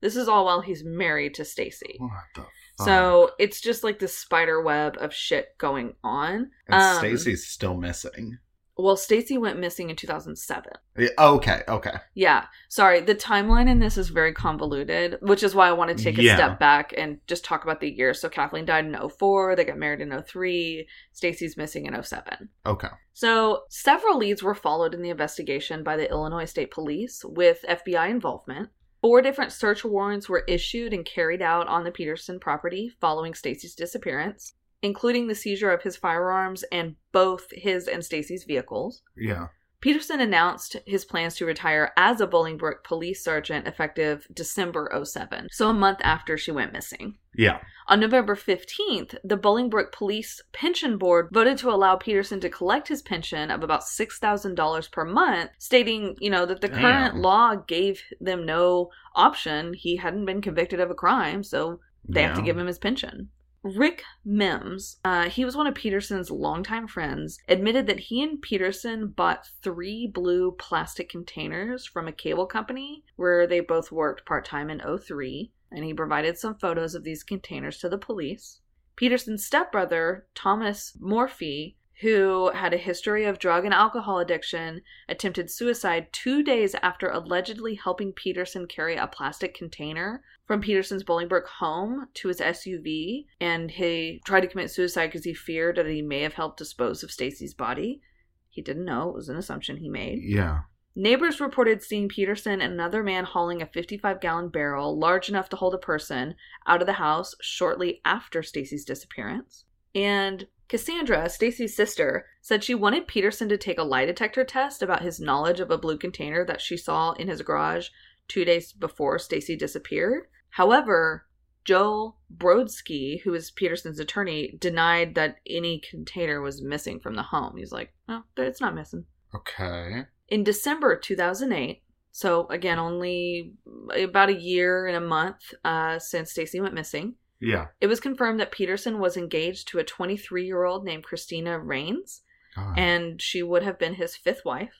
This is all while he's married to Stacy. What the fuck? So it's just like this spider web of shit going on. And um, Stacy's still missing. Well, Stacy went missing in 2007. Yeah, Okay, okay. Yeah. Sorry, the timeline in this is very convoluted, which is why I want to take a Yeah. step back and just talk about the years. So Kathleen died in 04, they got married in 03, Stacy's missing in 07. Okay. So, several leads were followed in the investigation by the Illinois State Police with FBI involvement. Four different search warrants were issued and carried out on the Peterson property following Stacy's disappearance, including the seizure of his firearms and both his and Stacy's vehicles. Yeah. Peterson announced his plans to retire as a Bolingbrook police sergeant effective December 07, so a month after she went missing. Yeah. On November 15th, the Bolingbrook Police Pension Board voted to allow Peterson to collect his pension of about $6,000 per month, stating, you know, that the current law gave them no option. He hadn't been convicted of a crime, so they have to give him his pension. Rick Mims, uh, he was one of Peterson's longtime friends, admitted that he and Peterson bought three blue plastic containers from a cable company where they both worked part time in 03, and he provided some photos of these containers to the police. Peterson's stepbrother, Thomas Morphey, who had a history of drug and alcohol addiction, attempted suicide two days after allegedly helping Peterson carry a plastic container from Peterson's Bolingbrook home to his SUV, and he tried to commit suicide because he feared that he may have helped dispose of Stacy's body. He didn't know, it was an assumption he made. Yeah. Neighbors reported seeing Peterson and another man hauling a 55 gallon barrel large enough to hold a person out of the house shortly after Stacy's disappearance. And Cassandra, Stacy's sister, said she wanted Peterson to take a lie detector test about his knowledge of a blue container that she saw in his garage two days before Stacy disappeared. However, Joel Brodsky, who is Peterson's attorney, denied that any container was missing from the home. He's like, no, it's not missing. Okay. In December 2008, so again, only about a year and a month uh, since Stacy went missing, Yeah. it was confirmed that Peterson was engaged to a 23 year old named Christina Raines, God. and she would have been his fifth wife.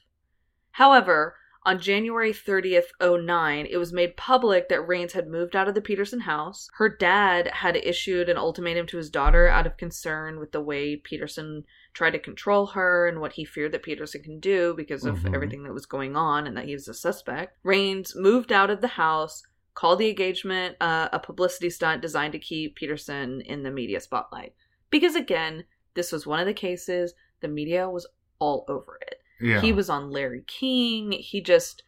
However, on January 30th, 09, it was made public that Raines had moved out of the Peterson house. Her dad had issued an ultimatum to his daughter out of concern with the way Peterson tried to control her and what he feared that Peterson can do because of Mhm. everything that was going on and that he was a suspect. Raines moved out of the house, called the engagement uh, a publicity stunt designed to keep Peterson in the media spotlight. Because again, this was one of the cases, the media was all over it. Yeah. He was on Larry King. He just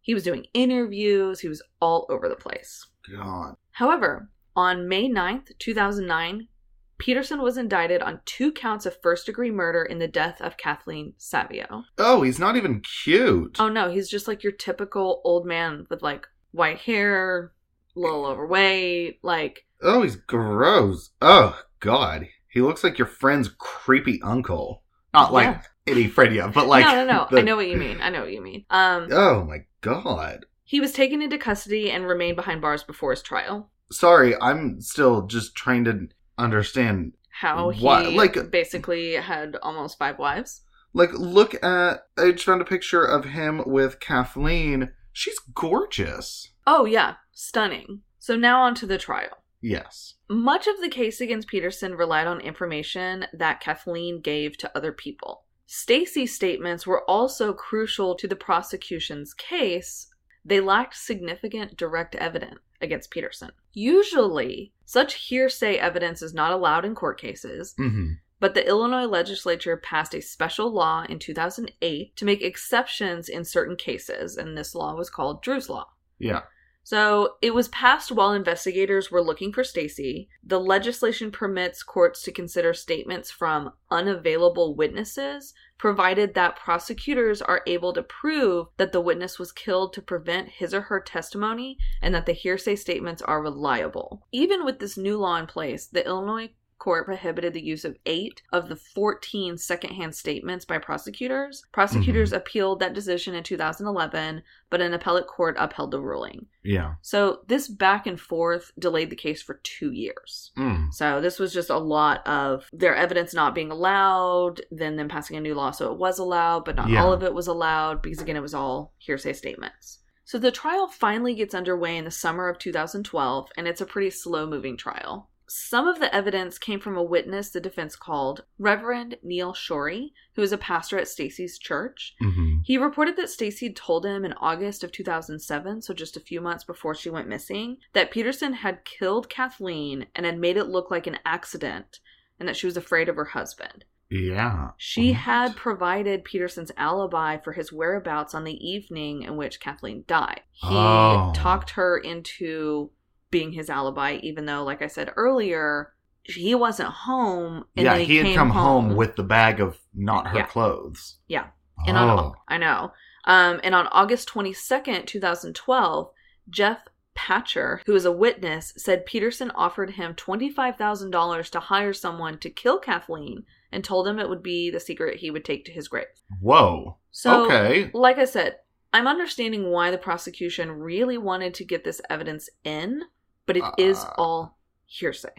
he was doing interviews. He was all over the place. God. However, on May 9th, 2009, Peterson was indicted on two counts of first degree murder in the death of Kathleen Savio. Oh, he's not even cute. Oh no, he's just like your typical old man with like white hair, a little overweight, like Oh, he's gross. Oh, God. He looks like your friend's creepy uncle. Not like Yeah. Any friend you have, but like. No, no, no. the- I know what you mean. I know what you mean. Um Oh, my God. he was taken into custody and remained behind bars before his trial. Sorry, I'm still just trying to understand how he like- basically had almost five wives. Like, look at. I just found a picture of him with Kathleen. She's gorgeous. Oh, yeah, stunning. So now on to the trial. Yes. Much of the case against Peterson relied on information that Kathleen gave to other people. Stacy's statements were also crucial to the prosecution's case. They lacked significant direct evidence against Peterson. Usually, such hearsay evidence is not allowed in court cases, Mm-hmm. but the Illinois legislature passed a special law in 2008 to make exceptions in certain cases, and this law was called Drew's Law. Yeah. So it was passed while investigators were looking for Stacy. The legislation permits courts to consider statements from unavailable witnesses, provided that prosecutors are able to prove that the witness was killed to prevent his or her testimony and that the hearsay statements are reliable. Even with this new law in place, the Illinois court prohibited the use of eight of the 14 secondhand statements by prosecutors. Prosecutors appealed that decision in 2011, but an appellate court upheld the ruling. Yeah. So this back and forth delayed the case for two years. Mm. So this was just a lot of their evidence not being allowed, then them passing a new law so it was allowed, but not Yeah. all of it was allowed because again it was all hearsay statements. So the trial finally gets underway in the summer of 2012 and it's a pretty slow moving trial. Some of the evidence came from a witness the defense called Reverend Neil Schori, who is a pastor at Stacy's church. hmm He reported that Stacy had told him in August of 2007, so just a few months before she went missing, that Peterson had killed Kathleen and had made it look like an accident and that she was afraid of her husband. Yeah. She What? had provided Peterson's alibi for his whereabouts on the evening in which Kathleen died. He Oh. talked her into being his alibi, even though, like I said earlier, he wasn't home. And yeah, then he had come home. with the bag of not her Yeah. clothes. Yeah. And on, oh. I know. Um, and on August 22nd, 2012, Jeff Pachter, who is a witness, said Peterson offered him $25,000 to hire someone to kill Kathleen and told him it would be the secret he would take to his grave. Whoa. So, okay. like I said, I'm understanding why the prosecution really wanted to get this evidence in, but it is Uh, all hearsay.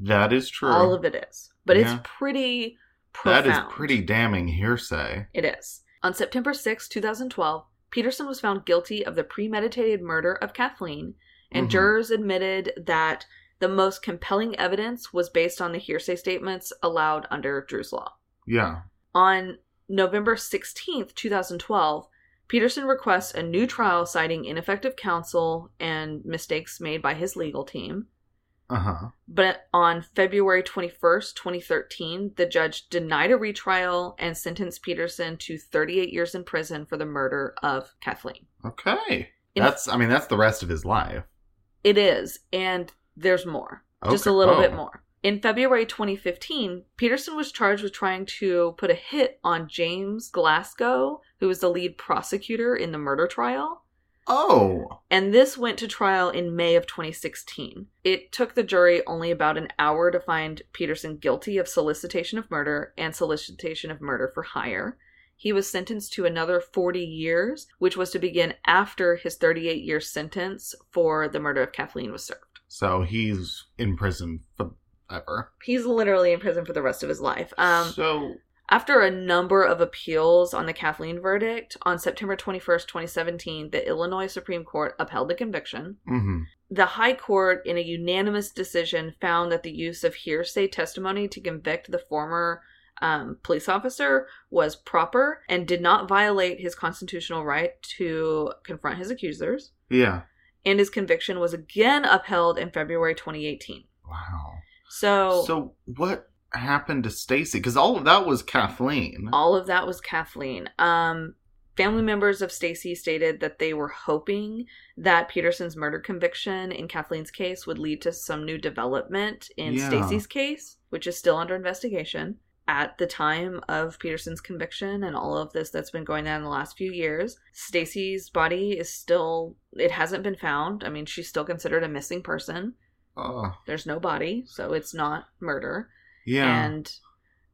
That is true. All of it is. But Yeah. it's pretty profound. that is pretty damning hearsay. It is. On September 6, 2012, Peterson was found guilty of the premeditated murder of Kathleen, and Mhm. jurors admitted that the most compelling evidence was based on the hearsay statements allowed under Drew's Law. Yeah. On November 16th, 2012, Peterson requests a new trial citing ineffective counsel and mistakes made by his legal team. Uh huh. But on February 21st, 2013, the judge denied a retrial and sentenced Peterson to 38 years in prison for the murder of Kathleen. Okay. In- That's. I mean, that's the rest of his life. It is, and there's more. Just a little Oh. bit more. In February 2015, Peterson was charged with trying to put a hit on James Glasgow, who was the lead prosecutor in the murder trial. Oh. And this went to trial in May of 2016. It took the jury only about an hour to find Peterson guilty of solicitation of murder and solicitation of murder for hire. He was sentenced to another 40 years, which was to begin after his 38 year sentence for the murder of Kathleen was served. So he's in prison forever. He's literally in prison for the rest of his life. Um, so After a number of appeals on the Kathleen verdict, on September 21st, 2017, the Illinois Supreme Court upheld the conviction. hmm The High Court, in a unanimous decision, found that the use of hearsay testimony to convict the former um, police officer was proper and did not violate his constitutional right to confront his accusers. yeah. And his conviction was again upheld in February 2018. Wow. So, So what happened to Stacy? Because all of that was Kathleen. all of that was Kathleen. Um, family members of Stacy stated that they were hoping that Peterson's murder conviction in Kathleen's case would lead to some new development in Yeah. Stacy's case, which is still under investigation. At the time of Peterson's conviction and all of this that's been going on in the last few years, Stacy's body is still it hasn't been found. I mean, she's still considered a missing person. Oh, There's no body, so it's not murder yeah. and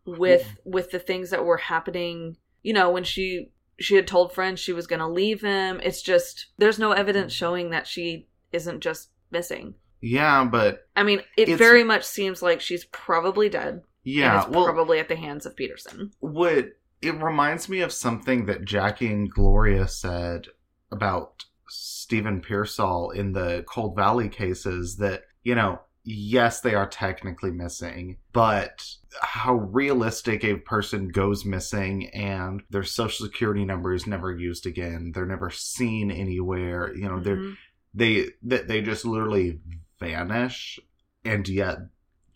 with with the things that were happening you know when she she had told friends she was going to leave him it's just there's no evidence showing that she isn't just missing Yeah, but I mean, it very much seems like she's probably dead. yeah, well, probably at the hands of Peterson. what it reminds me of something that Jackie and Gloria said about Stephen Pearsall in the Cold Valley cases that, you know, yes, they are technically missing, but how realistic a person goes missing and their social security number is never used again. They're never seen anywhere. You know, they're Mhm. they they they just literally vanish and yet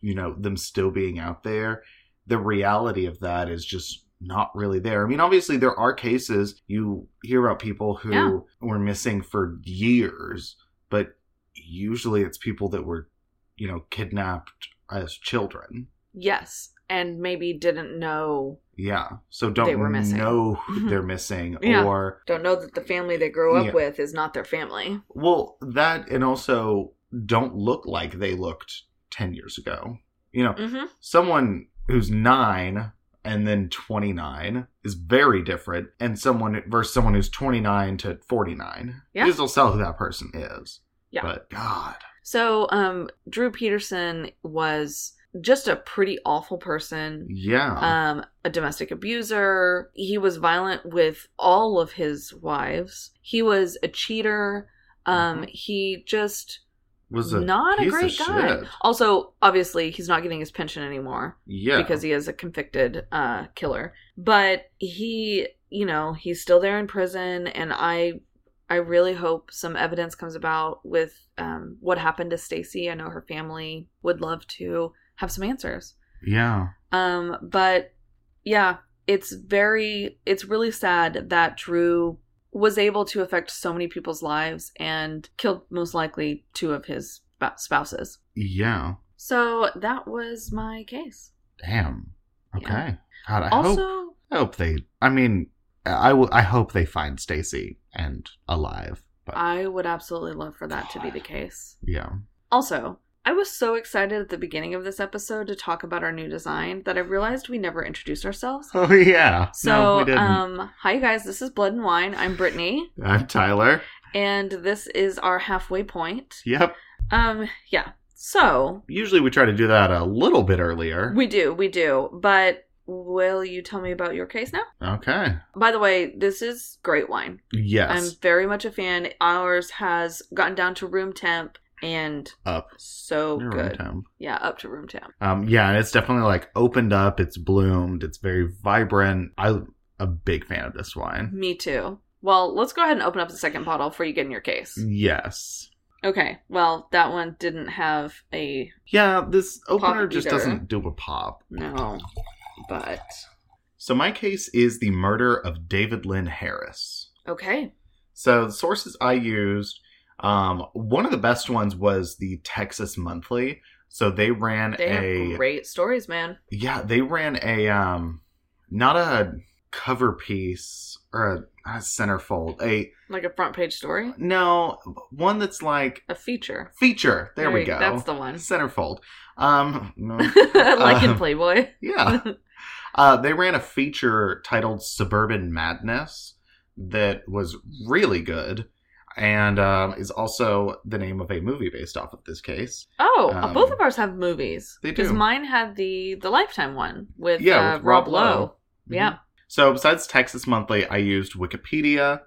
you know them still being out there the reality of that is just not really there i mean obviously there are cases you hear about people who Yeah. were missing for years but usually it's people that were you know kidnapped as children Yes, and maybe didn't know, yeah so don't they were missing. know who they're missing Yeah. or don't know that the family they grew up Yeah. with is not their family. Well, that and also don't look like they looked 10 years ago. You know, Mm-hmm. someone who's 9 and then 29 is very different and someone versus someone who's 29 to 49. Yeah. Don't tell who that person is. Yeah. But god. So, um, Drew Peterson was just a pretty awful person. Yeah. Um, a domestic abuser. He was violent with all of his wives. He was a cheater. Um, Mhm. he just was a not a great guy. shit. Also, obviously, he's not getting his pension anymore Yeah. because he is a convicted uh, killer. But he, you know, he's still there in prison, and I, I really hope some evidence comes about with um, what happened to Stacy. I know her family would love to have some answers. yeah. Um, but yeah, it's very, it's really sad that Drew was able to affect so many people's lives and killed most likely two of his sp- spouses. Yeah. So that was my case. Damn. Okay. Yeah. God, I also, hope I hope they I mean I will I hope they find Stacy and alive. But I would absolutely love for that to be the case. yeah. Also, I was so excited at the beginning of this episode to talk about our new design that I realized we never introduced ourselves. Oh yeah. So, no, we didn't. um, hi you guys, this is Blood and Wine. I'm Brittany, I'm Tyler. and this is our halfway point. Yep. Um, yeah. So Usually we try to do that a little bit earlier. we do, we do. But will you tell me about your case now? okay. By the way, this is great wine. Yes. I'm very much a fan. Ours has gotten down to room temp and Up. so Your room good. temp. Yeah, up to room temp. Um. Yeah, and it's definitely like opened up. It's bloomed. It's very vibrant. I'm a big fan of this wine. Me too. Well, let's go ahead and open up the second bottle before you get in your case. Yes. Okay. Well, that one didn't have a Yeah. This opener just either. doesn't do a pop. no, but So my case is the murder of David Lynn Harris. okay. So the sources I used, um, one of the best ones was the Texas Monthly. So they ran They a great stories, man. yeah, they ran a um, not a cover piece or a, a centerfold, a Like a front page story, no one that's like a feature. feature. There, we go. That's the one. centerfold. Um, no. like in Um, Playboy. yeah. Uh, they ran a feature titled Suburban Madness that was really good and um, is also the name of a movie based off of this case. Oh, Um, both of ours have movies. they Because mine had the the Lifetime one with, Yeah, uh, with Rob Rob Lowe. Lowe. Yeah. Mhm. So besides Texas Monthly, I used Wikipedia,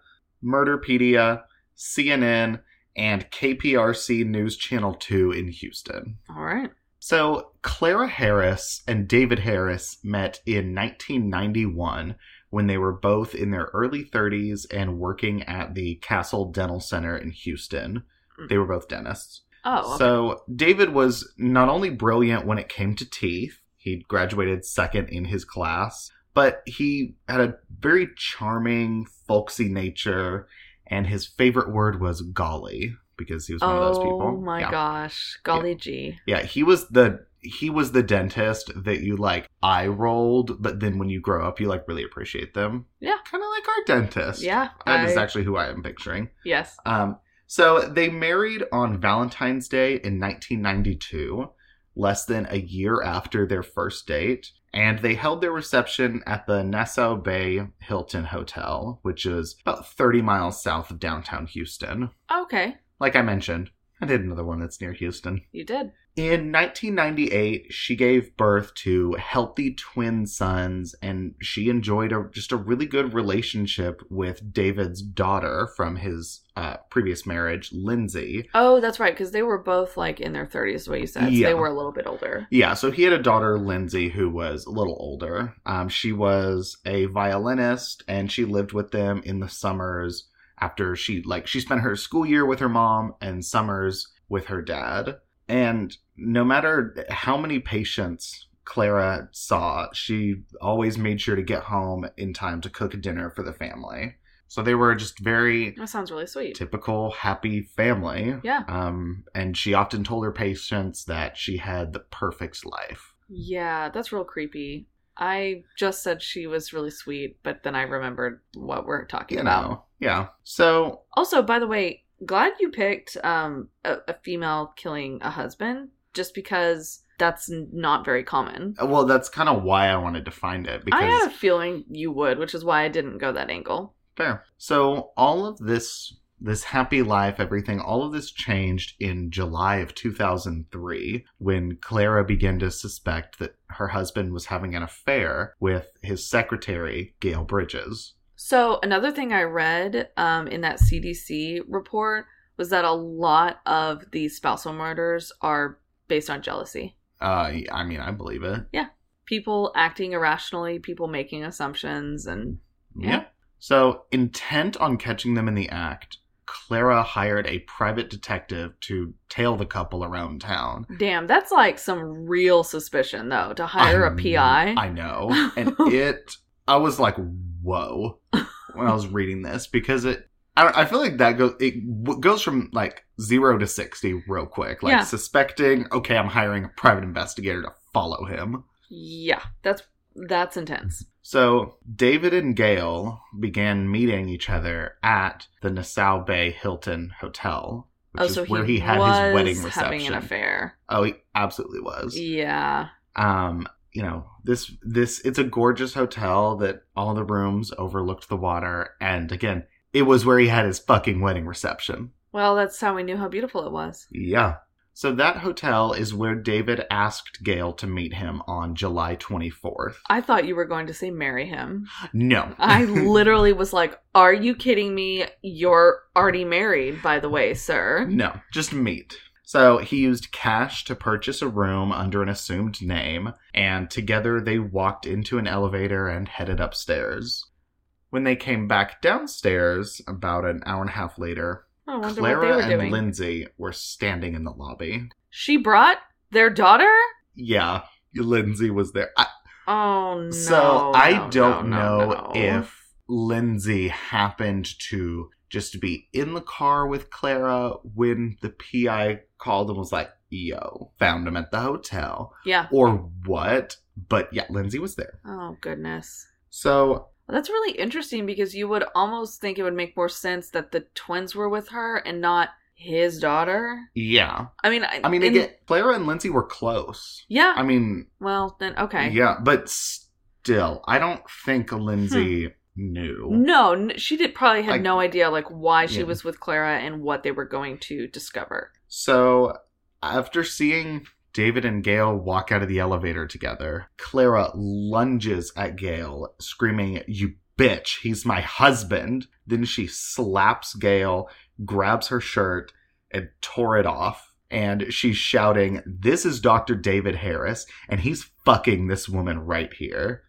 Murderpedia, CNN, and KPRC News Channel 2 in Houston. All right. So, Clara Harris and David Harris met in 1991 when they were both in their early 30s and working at the Castle Dental Center in Houston. Hmm. They were both dentists. Oh, okay. So, David was not only brilliant when it came to teeth, he graduated second in his class, but he had a very charming, folksy nature, and his favorite word was golly because he was one of those people. Oh my Yeah. gosh, golly gee. Yeah, he was the he was the dentist that you like eye rolled, but then when you grow up, you like really appreciate them. Yeah. kind of like our dentist. Yeah, that is I- actually who I am picturing. Yes. Um, so they married on Valentine's Day in 1992, less than a year after their first date, and they held their reception at the Nassau Bay Hilton Hotel, which is about 30 miles south of downtown Houston. Okay. Like I mentioned, I did another one that's near Houston. You did. In 1998, she gave birth to healthy twin sons, and she enjoyed a, just a really good relationship with David's daughter from his uh, previous marriage, Lindsay. Oh, that's right, because they were both like in their 30s, the way you said. So Yeah. they were a little bit older. Yeah, so he had a daughter, Lindsay, who was a little older. Um, she was a violinist, and she lived with them in the summers after she like she spent her school year with her mom and summers with her dad. And no matter how many patients Clara saw, she always made sure to get home in time to cook dinner for the family. So they were just very That sounds really sweet. typical happy family. Yeah. Um, and she often told her patients that she had the perfect life. Yeah, that's real creepy. I just said she was really sweet, but then I remembered what we're talking You about. know, yeah. So Also, by the way, glad you picked um, a, a female killing a husband, just because that's not very common. Well, that's kind of why I wanted to find it because I had a feeling you would, which is why I didn't go that angle. fair. So all of this, this happy life, everything, all of this changed in July of 2003 when Clara began to suspect that her husband was having an affair with his secretary, Gail Bridges. So another thing I read um, in that CDC report was that a lot of these spousal murders are based on jealousy. Uh, I mean, I believe it. Yeah. People acting irrationally, people making assumptions, and Yeah. Yeah. So, intent on catching them in the act, Clara hired a private detective to tail the couple around town. damn, that's like some real suspicion though to hire a I- PI. I know. And it, I was like, whoa, when I was reading this because it, I, I feel like that goes, it w- goes from like zero to 60 real quick. Like Yeah. suspecting, okay, I'm hiring a private investigator to follow him. yeah, that's that's intense. So David and Gail began meeting each other at the Nassau Bay Hilton Hotel, which oh, is so where he, he had was his wedding having reception. an affair. Oh, he absolutely was. Yeah, Um, you know, this this it's a gorgeous hotel that all the rooms overlooked the water, and again, it was where he had his fucking wedding reception. well, that's how we knew how beautiful it was. Yeah. So that hotel is where David asked Gail to meet him on July 24th. I thought you were going to say marry him. No. I literally was like, "Are you kidding me? You're already married, by the way, sir." No, just meet. So he used cash to purchase a room under an assumed name, and together they walked into an elevator and headed upstairs. When they came back downstairs, about an hour and a half later, I what they Clara and doing. Lindsay were standing in the lobby. she brought their daughter. Yeah, Lindsay was there. I, Oh no! so I no, don't no, no, know no. if Lindsay happened to just to be in the car with Clara when the PI called and was like, yo, found him at the hotel, Yeah. or what. But yeah, Lindsay was there. Oh goodness. So, Well, that's really interesting because you would almost think it would make more sense that the twins were with her and not his daughter. yeah. I mean, I, I mean, in- again, Clara and Lindsay were close. yeah. I mean, well, then okay. yeah, but still, I don't think hmm. Lindsay knew. No, she did probably had Like- no idea like why she Yeah. was with Clara and what they were going to discover. So, after seeing David and Gail walk out of the elevator together, Clara lunges at Gail, screaming, You bitch, he's my husband. Then she slaps Gail, grabs her shirt, and tore it off. And she's shouting, This is Dr. David Harris, and he's fucking this woman right here.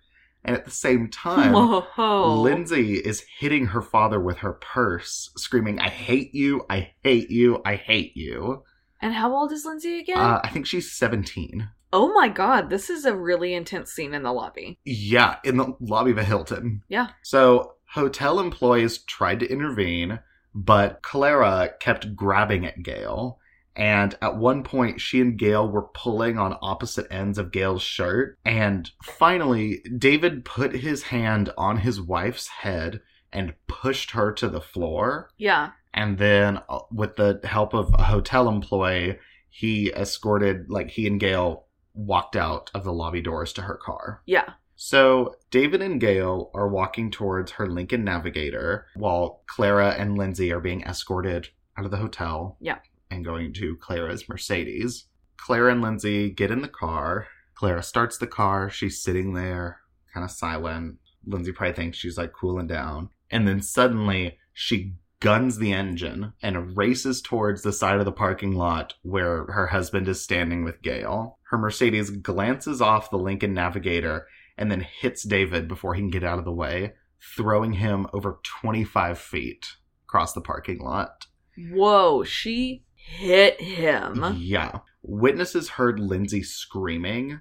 And at the same time, Whoa. Lindsay is hitting her father with her purse, screaming, I hate you, I hate you, I hate you. And how old is Lindsay again? Uh, I think she's 17. oh my god, this is a really intense scene in the lobby. Yeah, in the lobby of a Hilton. Yeah. So, hotel employees tried to intervene, but Clara kept grabbing at Gail. And at one point, she and Gail were pulling on opposite ends of Gail's shirt. And finally, David put his hand on his wife's head and pushed her to the floor. Yeah. and then uh, with the help of a hotel employee he escorted like he and gail walked out of the lobby doors to her car Yeah. so david and gail are walking towards her lincoln navigator while clara and lindsay are being escorted out of the hotel Yeah. And going to Clara's Mercedes. Clara and Lindsay get in the car. Clara starts the car. She's sitting there, kind of silent. Lindsay probably thinks she's like cooling down. And then suddenly she guns the engine and races towards the side of the parking lot where her husband is standing with Gail. Her Mercedes glances off the Lincoln Navigator and then hits David before he can get out of the way, throwing him over 25 feet across the parking lot. Whoa, she hit him. Yeah. Witnesses heard Lindsay screaming.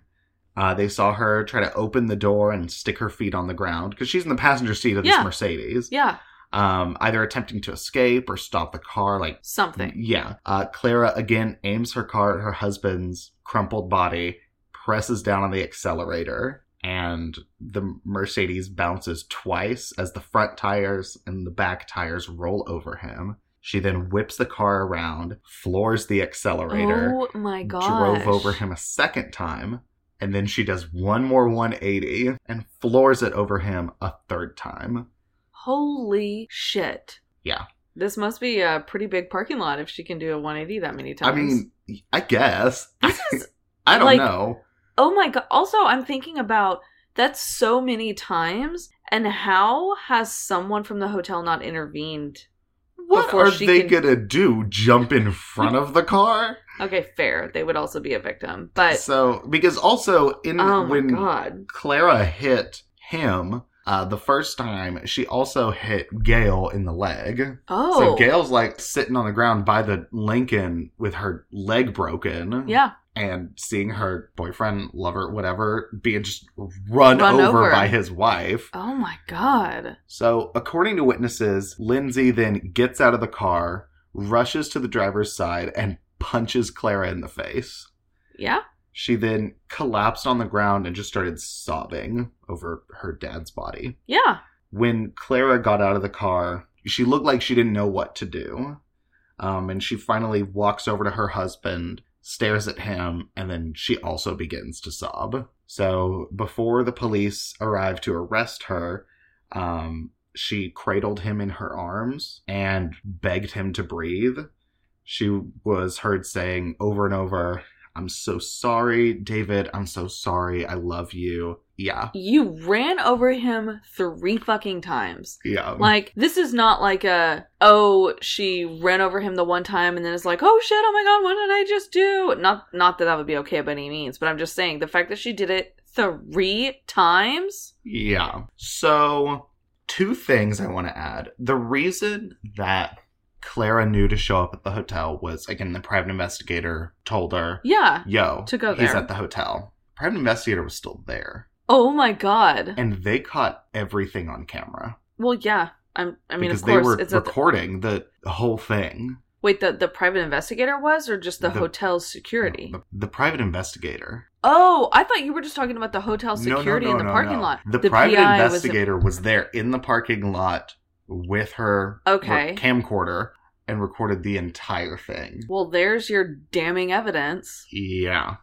Uh, they saw her try to open the door and stick her feet on the ground because she's in the passenger seat of this Yeah. Mercedes. Yeah, Um, either attempting to escape or stop the car. Like, something. yeah. Uh, Clara again aims her car at her husband's crumpled body, presses down on the accelerator, and the Mercedes bounces twice as the front tires and the back tires roll over him. She then whips the car around, floors the accelerator, Oh my god. drove over him a second time, and then she does one more 180 and floors it over him a third time. Holy shit. Yeah. This must be a pretty big parking lot if she can do a 180 that many times. I mean, I guess. This is- I don't like- know. oh my god. Also, I'm thinking about that's so many times, and how has someone from the hotel not intervened? What before are they can- gonna do? Jump in front of the car? Okay, fair. They would also be a victim, but so because also in oh when god. Clara hit him uh, the first time, she also hit Gail in the leg. Oh, So Gail's like sitting on the ground by the Lincoln with her leg broken. yeah. And seeing her boyfriend, lover, whatever, being just run, Run over, over. by his wife. Oh my god. So, according to witnesses, Lindsay then gets out of the car, rushes to the driver's side, and punches Clara in the face. Yeah. She then collapsed on the ground and just started sobbing over her dad's body. Yeah. When Clara got out of the car, she looked like she didn't know what to do. Um, and she finally walks over to her husband, stares at him, and then she also begins to sob. So before the police arrived to arrest her, um, she cradled him in her arms and begged him to breathe. She was heard saying over and over, I'm so sorry, David. I'm so sorry. I love you. Yeah. You ran over him three fucking times. Yeah. Like, this is not like a, oh, she ran over him the one time and then it's like, oh shit, oh my god, what did I just do? Not, not that that would be okay by any means, but I'm just saying the fact that she did it three times. Yeah. So, two things I want to add. The reason that Clara knew to show up at the hotel was, again, the private investigator told her, Yeah. yo, To go he's there. at the hotel. Private investigator was still there. Oh my god. And they caught everything on camera. Well, yeah. I'm, I mean, because of course, they were it's at the, recording the, whole thing. wait, the, the private investigator was, or just the, The- hotel's security? The, the private investigator. Oh, I thought you were just talking about the hotel security in the parking lot. The, private PI was- investigator was, there in the parking lot with her Okay. camcorder and recorded the entire thing. well, there's your damning evidence. Yeah.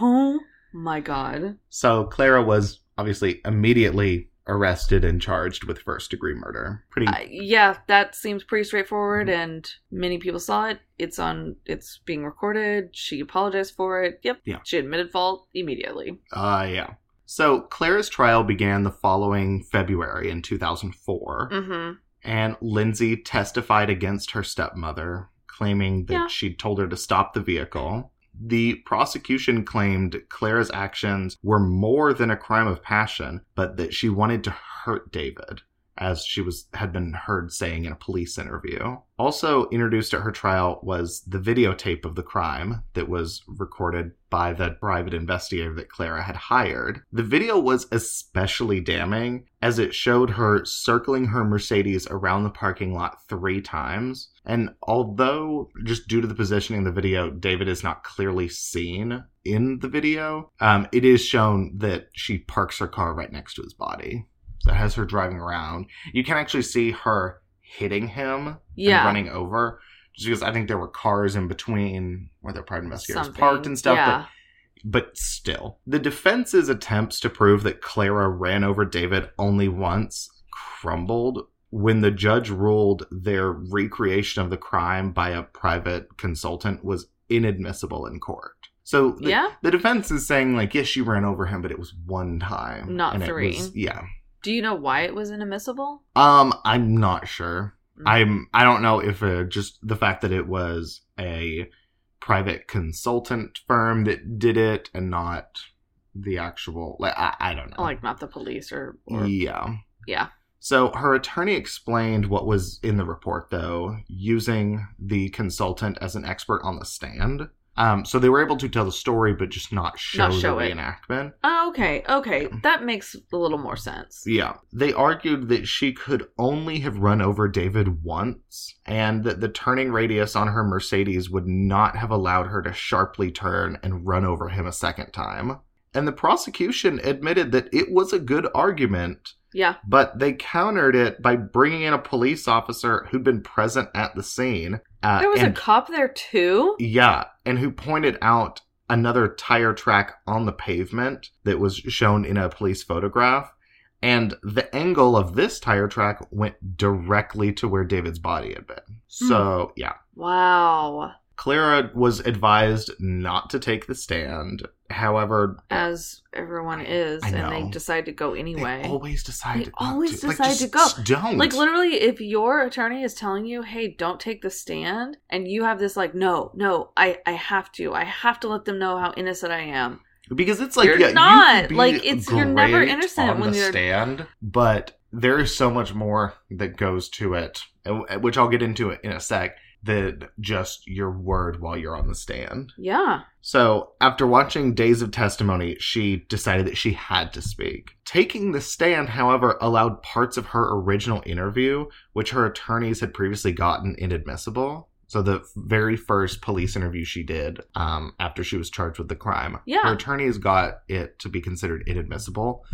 Oh my god. So Clara was obviously immediately arrested and charged with first degree murder. Pretty Uh, yeah, that seems pretty straightforward, Mm-hmm. and many people saw it. It's on. It's being recorded. She apologized for it. Yep. Yeah. She admitted fault immediately. uh yeah. So Clara's trial began the following February in 2004, Mm-hmm. And Lindsay testified against her stepmother, claiming that Yeah. she'd told her to stop the vehicle. The prosecution claimed Clara's actions were more than a crime of passion, but that she wanted to hurt David, as she was had been heard saying in a police interview. Also introduced at her trial was the videotape of the crime that was recorded by the private investigator that Clara had hired. The video was especially damning as it showed her circling her Mercedes around the parking lot three times. And although, just due to the positioning of the video, David is not clearly seen in the video, um, it is shown that she parks her car right next to his body. It has her driving around. You can actually see her hitting him Yeah. and running over. Just because I think there were cars in between where the private investigators Something. parked and stuff. Yeah. But, but still, the defense's attempts to prove that Clara ran over David only once crumbled when the judge ruled their recreation of the crime by a private consultant was inadmissible in court. So the, Yeah? the defense is saying like, yes, she ran over him, but it was one time, Not and it three. was- yeah. Do you know why it was inadmissible? Um, I'm not sure. Mm. I'm. I don't know if uh, just the fact that it was a private consultant firm that did it and not the actual. Like I, I don't know. Like not the police or, or yeah. yeah. So her attorney explained what was in the report, though, using the consultant as an expert on the stand. Um, so they were able to tell the story, but just not show, Not show the it. reenactment. Oh, okay, okay. That makes a little more sense. Yeah. They argued that she could only have run over David once, and that the turning radius on her Mercedes would not have allowed her to sharply turn and run over him a second time. And the prosecution admitted that it was a good argument, Yeah. but they countered it by bringing in a police officer who'd been present at the scene. Uh, There was and, a cop there too? yeah, and who pointed out another tire track on the pavement that was shown in a police photograph. And the angle of this tire track went directly to where David's body had been. Hmm. So, yeah. Wow. Clara was advised not to take the stand. However, As everyone is, and they decide to go they anyway. always decide They always to. Like, decide just to go. Don't. Like literally, if your attorney is telling you, "Hey, don't take the stand," and you have this like, "No, no, I, I have to, I have to let them know how innocent I am." Because it's like You're yeah, you not. could be Like, it's- you're never innocent when you're- stand, but there is so much more that goes to it, which I'll get into it in a sec. Than just your word while you're on the stand. Yeah. So, after watching days of testimony, she decided that she had to speak. Taking the stand, however, allowed parts of her original interview, which her attorneys had previously gotten inadmissible. So, the very first police interview she did um, after she was charged with the crime, Yeah. her attorneys got it to be considered inadmissible.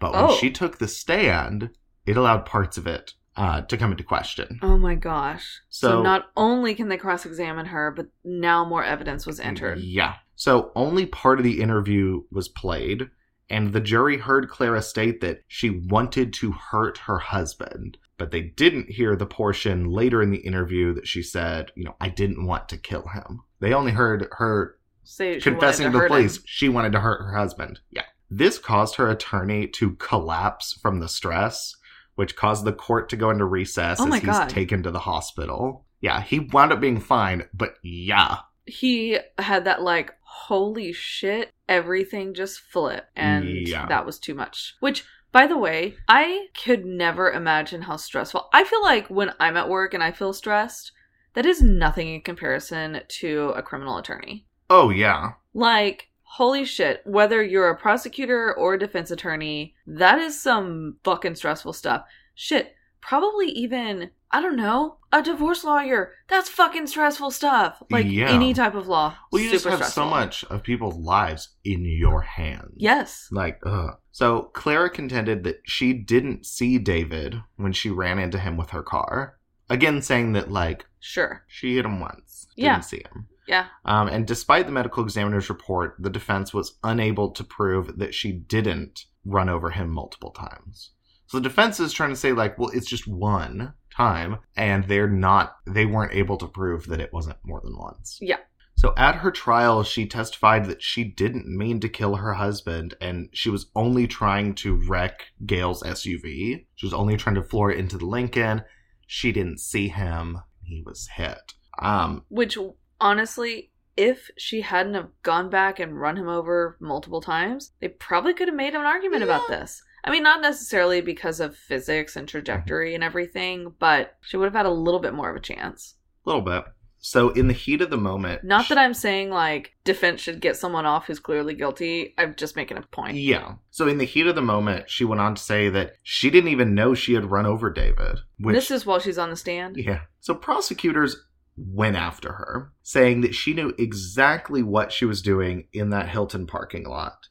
But when Oh. she took the stand, it allowed parts of it uh, to come into question. Oh my gosh. So, So- not only can they cross-examine her, but now more evidence was entered. Yeah. So only part of the interview was played, and the jury heard Clara state that she wanted to hurt her husband, but they didn't hear the portion later in the interview that she said, you know, I didn't want to kill him. They only heard her Say confessing to the police him. she wanted to hurt her husband. Yeah. This caused her attorney to collapse from the stress, which caused the court to go into recess Oh as he's God. taken to the hospital. Yeah, he wound up being fine, but yeah. He had that like, holy shit, everything just flipped, and Yeah. that was too much. Which. By the way, I could never imagine how stressful. I feel like when I'm at work and I feel stressed, that is nothing in comparison to a criminal attorney. Oh, yeah. Like, holy shit, whether you're a prosecutor or a defense attorney, that is some fucking stressful stuff. Shit, probably even, I don't know, a divorce lawyer. That's fucking stressful stuff. Like Yeah. any type of law. Well, you just have stressful. so much of people's lives in your hands. Yes. Like, ugh. So Clara contended that she didn't see David when she ran into him with her car. Again, saying that, like, Sure. she hit him once. Didn't Yeah. see him. Yeah. Um, and despite the medical examiner's report, the defense was unable to prove that she didn't run over him multiple times. So the defense is trying to say, like, well, it's just one time, and they're not, they weren't able to prove that it wasn't more than once. Yeah. So at her trial, she testified that she didn't mean to kill her husband, and she was only trying to wreck Gail's SUV. She was only trying to floor it into the Lincoln. She didn't see him. He was hit. Um, Which, honestly, if she hadn't have gone back and run him over multiple times, they probably could have made an argument about this. I mean, not necessarily because of physics and trajectory and everything, but she would have had a little bit more of a chance. a little bit. So in the heat of the moment, Not that I'm saying like defense should get someone off who's clearly guilty. I'm just making a point. Yeah. So in the heat of the moment, she went on to say that she didn't even know she had run over David. Which, this is while she's on the stand. yeah. So prosecutors went after her, saying that she knew exactly what she was doing in that Hilton parking lot.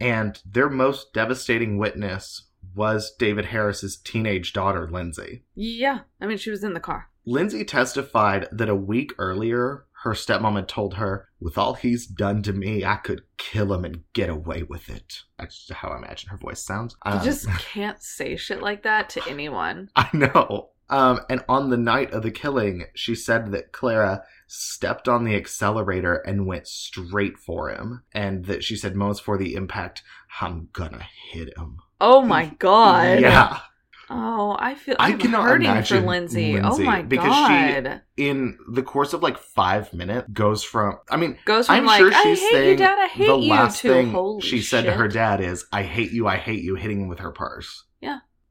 And their most devastating witness was David Harris's teenage daughter, Lindsay. Yeah, I mean she was in the car. Lindsay testified that a week earlier, her stepmom had told her, with all he's done to me, I could kill him and get away with it. That's just how I imagine her voice sounds. You Um, just can't say shit like that to anyone. I know. Um, and on the night of the killing, she said that Clara stepped on the accelerator and went straight for him. And that she said, moments for the impact, I'm gonna hit him. Oh my god. Yeah. Oh, I feel I I'm cannot hurting for Lindsay. Lindsay, Oh my god. because she- In the course of like five minutes, goes from, I mean, Goes from I'm like, sure I she's hate saying you, Dad, I hate the you last to thing holy she said to her dad is, I hate you, I hate you, hitting him with her purse.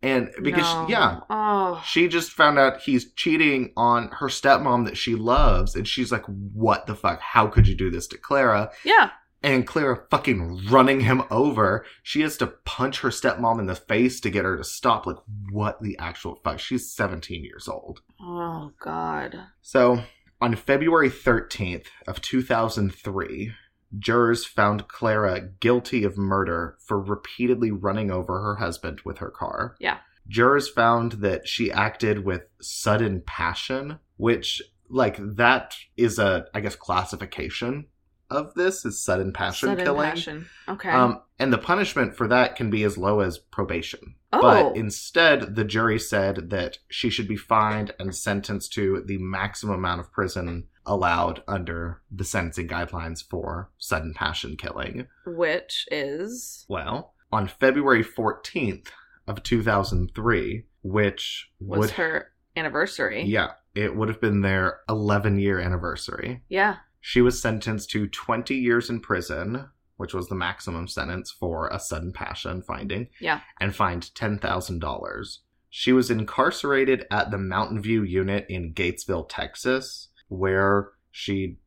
And because, No. yeah, Oh. She just found out he's cheating on her stepmom that she loves, and she's like, What the fuck? How could you do this to Clara? Yeah. And Clara fucking running him over. She has to punch her stepmom in the face to get her to stop. Like, what the actual fuck? She's 17 years old. Oh god. So, on February 13th of 2003, jurors found Clara guilty of murder for repeatedly running over her husband with her car. Yeah. Jurors found that she acted with sudden passion, which like that is a I guess classification of this is sudden passion Sudden killing. passion. Okay. Um, and the punishment for that can be as low as probation. Oh. But instead, the jury said that she should be fined and sentenced to the maximum amount of prison allowed under the sentencing guidelines for sudden passion killing. Which is Well, on February 14th of 2003, which was would her anniversary. yeah, it would have been their 11 year anniversary. Yeah. She was sentenced to 20 years in prison, which was the maximum sentence for a sudden passion finding. Yeah. And fined $10,000. She was incarcerated at the Mountain View unit in Gatesville, Texas, where she,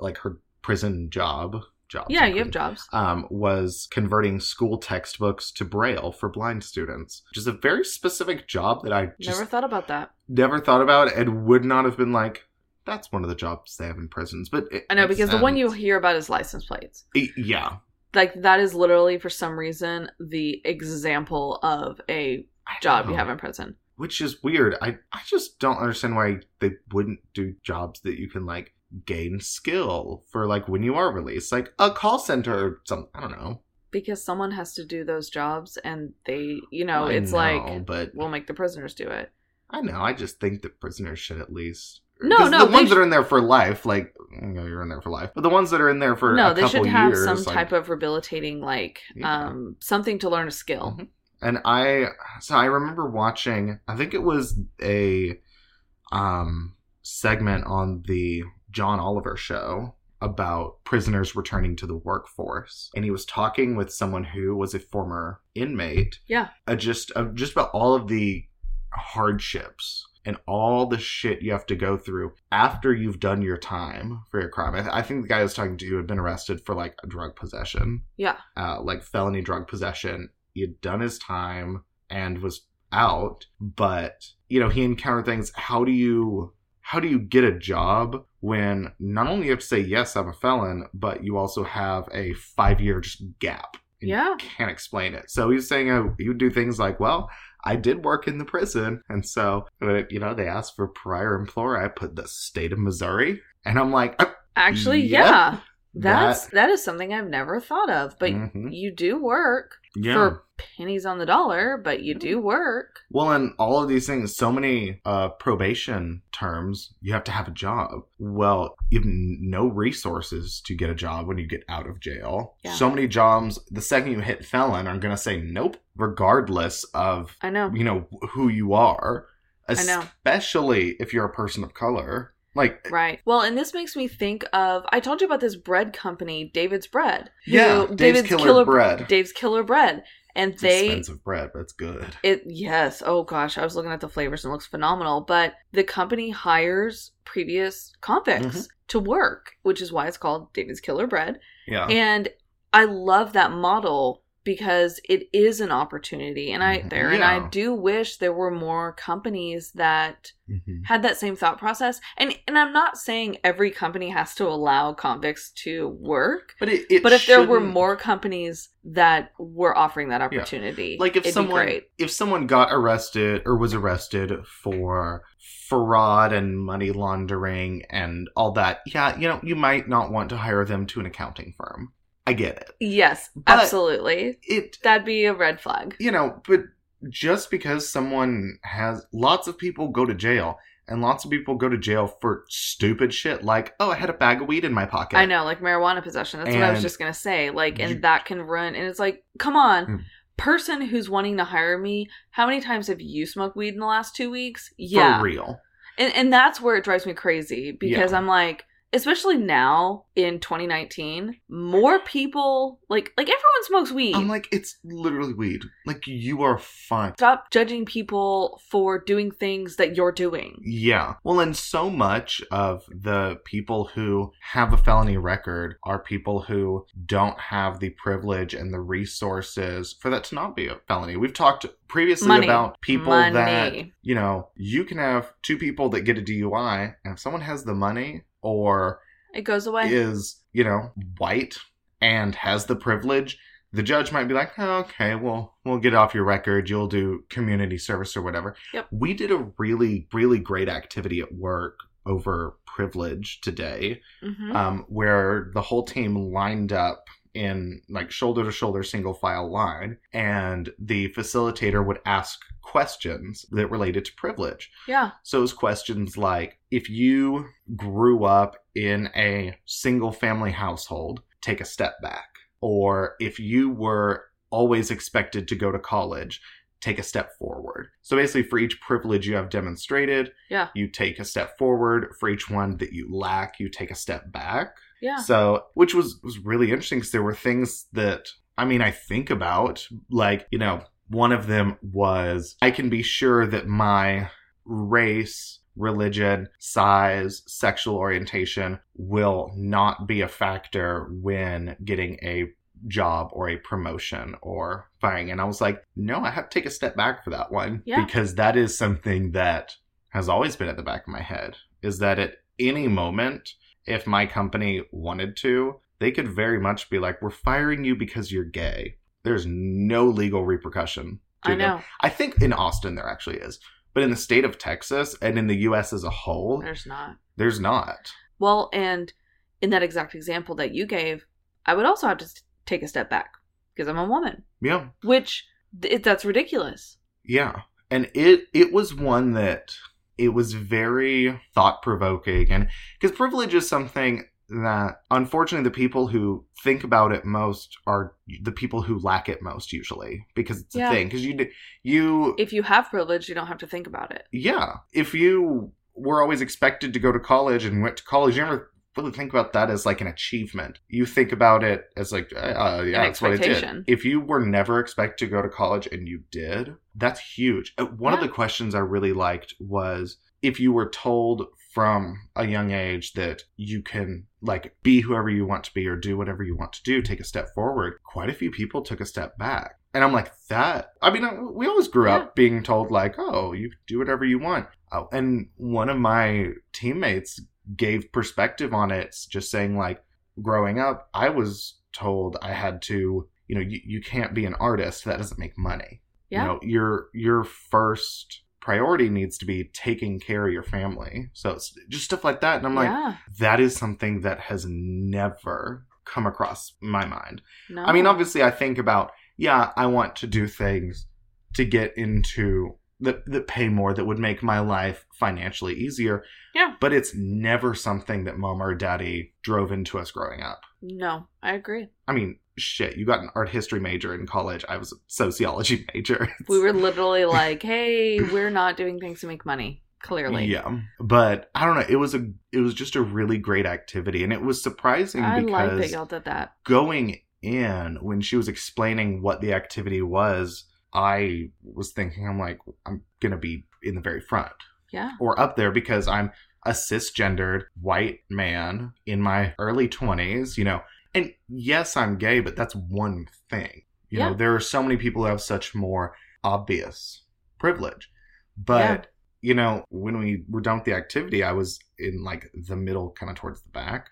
like, her prison job, job Yeah, you have jobs. um, was converting school textbooks to Braille for blind students, which is a very specific job that I just Never thought about that. never thought about and would not have been like, that's one of the jobs they have in prisons. But it, I know because the one you hear about is license plates. E- yeah, Like that is literally for some reason the example of a job you have in prison. Which is weird. I I just don't understand why they wouldn't do jobs that you can like gain skill for like when you are released, like a call center or some. I don't know. Because someone has to do those jobs and they you know, I it's know, like but we'll make the prisoners do it. I know. I just think that prisoners should at least. No, no, The ones sh- that are in there for life, like you know, you're in there for life. But the ones that are in there for no, they should have years, some like- type of rehabilitating like Yeah. um something to learn a skill. Mhm. And I, so I remember watching. I think it was a um segment on the John Oliver show about prisoners returning to the workforce, and he was talking with someone who was a former inmate. Yeah. uh, just uh, just about all of the hardships and all the shit you have to go through after you've done your time for your crime. I, th- I think the guy I was talking to had been arrested for like drug possession Yeah. uh, like felony drug possession. He had done his time and was out, but you know he encountered things. How do you how do you get a job when not only you have to say yes, I'm a felon, but you also have a five year gap? Yeah. can't explain it. So he's saying uh, he would do things like, well. I did work in the prison, and so you know they asked for prior employer. I put the state of Missouri, and I'm like, uh, Actually, Yep. yeah. That's That- that is something I've never thought of. But mhm. you do work yeah. for pennies on the dollar, but you do work. Well, and all of these things, so many uh, probation terms, you have to have a job. Well, you have no resources to get a job when you get out of jail. Yeah. So many jobs, the second you hit felon, are going to say nope, regardless of, I know. you know, who you are. Especially if you're a person of color. Like, Right. Well, and this makes me think of I told you about this bread company, David's Bread. yeah, Dave's Killer, Bread. Dave's Killer Bread. And It's they expensive bread, but it's good. It yes. Oh gosh, I was looking at the flavors and it looks phenomenal. But the company hires previous convicts Mhm. to work, which is why it's called David's Killer Bread. Yeah. And I love that model because it is an opportunity and i Mhm. there and i do wish there were more companies that Mhm. had that same thought process and and i'm not saying every company has to allow convicts to work But it, it but if there were more companies that were offering that opportunity like if someone be great if someone got arrested or was arrested for fraud and money laundering and all that yeah you know you might not want to hire them to an accounting firm i get it yes But- absolutely it that'd be a red flag you know but just because someone has lots of people go to jail and lots of people go to jail for stupid shit like oh i had a bag of weed in my pocket I know, like marijuana possession. That's what I was just gonna say. Like, and you- that can run. And it's like, come on, Mm. person who's wanting to hire me. How many times have you smoked weed in the last two weeks? Yeah, for real and and that's where it drives me crazy because Yeah. I'm like, especially now in 2019, more people like like everyone smokes weed. i'm like it's literally weed like you are fine Stop judging people for doing things that you're doing. Yeah. Well, and so much of the people who have a felony record are people who don't have the privilege and the resources for that to not be a felony. We've talked previously Money. about people Money. that, you know, you can have two people that get a DUI, and if someone has the money or It goes away. is, you know, white and has the privilege, the judge might be like, oh, okay, well, we'll get off your record. You'll do community service or whatever. Yep. We did a really, really great activity at work over privilege today, Mhm. um, where the whole team lined up in like shoulder to shoulder single file line and the facilitator would ask questions that related to privilege yeah. so it's questions like if you grew up in a single family household, take a step back. Or if you were always expected to go to college, take a step forward. So basically, for each privilege you have demonstrated, Yeah. you take a step forward. For each one that you lack, you take a step back. Yeah. So, which was was really interesting because there were things that I mean I think about, like you know, one of them was I can be sure that my race, religion, size, sexual orientation will not be a factor when getting a job or a promotion or firing. And I was like, no, I have to take a step back for that one Yeah. because that is something that has always been at the back of my head is that at any moment, if my company wanted to, they could very much be like, we're firing you because you're gay. There's no legal repercussion. I them. know. I think in Austin there actually is. But in the state of Texas and in the US as a whole, There's not. there's not. Well, and in that exact example that you gave, I would also have to take a step back because I'm a woman, Yeah. which th- that's ridiculous. Yeah. And it it was one that it was very thought provoking and because privilege is something that unfortunately the people who think about it most are the people who lack it most usually because it's Yeah. a thing because you you If you have privilege, you don't have to think about it. yeah if you were always expected to go to college and went to college you never really think about that as like an achievement. You think about it as like uh, yeah An that's what I did. if you were never expected to go to college and you did that's huge. Uh, one of the questions i really liked was if you were told from a young age that you can like be whoever you want to be or do whatever you want to do take a step forward quite a few people took a step back. And i'm like that i mean uh, we always grew Yeah. up being told like oh you do whatever you want. Oh, and one of my teammates gave perspective on it just saying like growing up i was told i had to you know you, you can't be an artist. That doesn't make money. Yeah. you know your your first priority needs to be taking care of your family. So it's just stuff like that. And i'm like that is something that has never come across my mind. No. I mean, obviously, I think about, yeah, I want to do things to get into that that pay more that would make my life financially easier. Yeah. But it's never something that mom or daddy drove into us growing up. No, I agree. I mean, shit, you got an art history major in college. I was a sociology major. We were literally like, "Hey, we're not doing things to make money." Clearly, Yeah. But I don't know, it was a it was just a really great activity and it was surprising I like because that y'all did that. going in when she was explaining what the activity was i was thinking i'm like i'm gonna be in the very front Yeah, or up there because i'm a cisgendered white man in my early 20s you know and yes i'm gay but that's one thing You Yeah. know, there are so many people who have such more obvious privilege. But, you know, when we were done with the activity, I was in like the middle, kind of towards the back,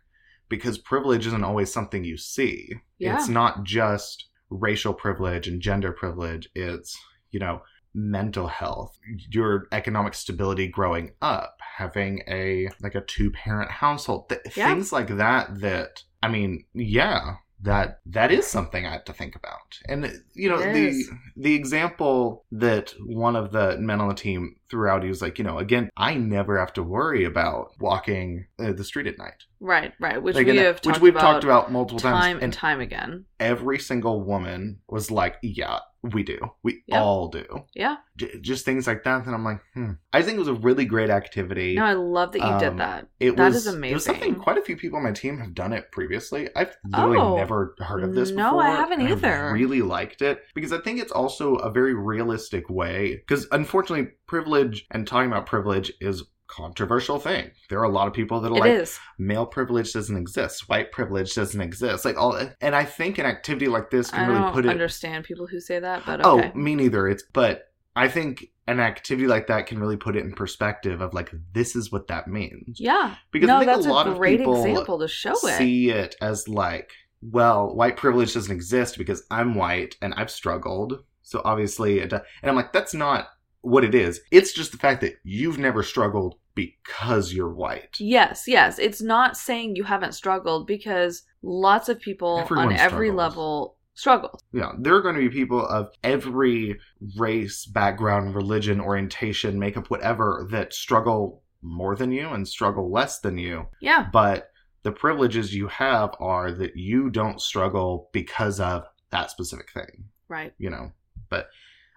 because privilege isn't always something you see. Yeah. It's not just racial privilege and gender privilege, it's, you know, mental health, your economic stability growing up, having a like a two parent household, th- Yeah. things like that that I mean, yeah, that that is something I have to think about. And you know, the the example that one of the men on the team threw out, he was like, you know, again, I never have to worry about walking uh, the street at night. Right, right. Which Like, we have which talked we've about talked about multiple time times, and and time again. every single woman was like, "Yeah, we do. We Yeah. all do." Yeah. J- just things like that. And I'm like, hmm. I think it was a really great activity. No, I love that you Um, did that. it that was is It was something amazing. quite a few people on my team have done it previously. I've literally Oh. never heard of this No, before. I haven't either. I really liked it because I think it's also a very realistic way. Because unfortunately, privilege and talking about privilege is a controversial thing. There are a lot of people that are It like, is. male privilege doesn't exist, white privilege doesn't exist. Like all, and I think an activity like this I can really don't put it. understand people who say that, but oh, okay. Oh, me neither. It's but I think an activity like that can really put it in perspective of like this is what that means. yeah. Because no, I think a lot a of people example to show it. see it as like, well, white privilege doesn't exist because I'm white and I've struggled. So obviously, it, and I'm like, that's not what it is. It's just the fact that you've never struggled because you're white. Yes, yes. It's not saying you haven't struggled because lots of people Everyone on every struggles. level struggle. Yeah, there are going to be people of every race, background, religion, orientation, makeup, whatever, that struggle more than you and struggle less than you. Yeah. But the privileges you have are that you don't struggle because of that specific thing, Right. you know? But,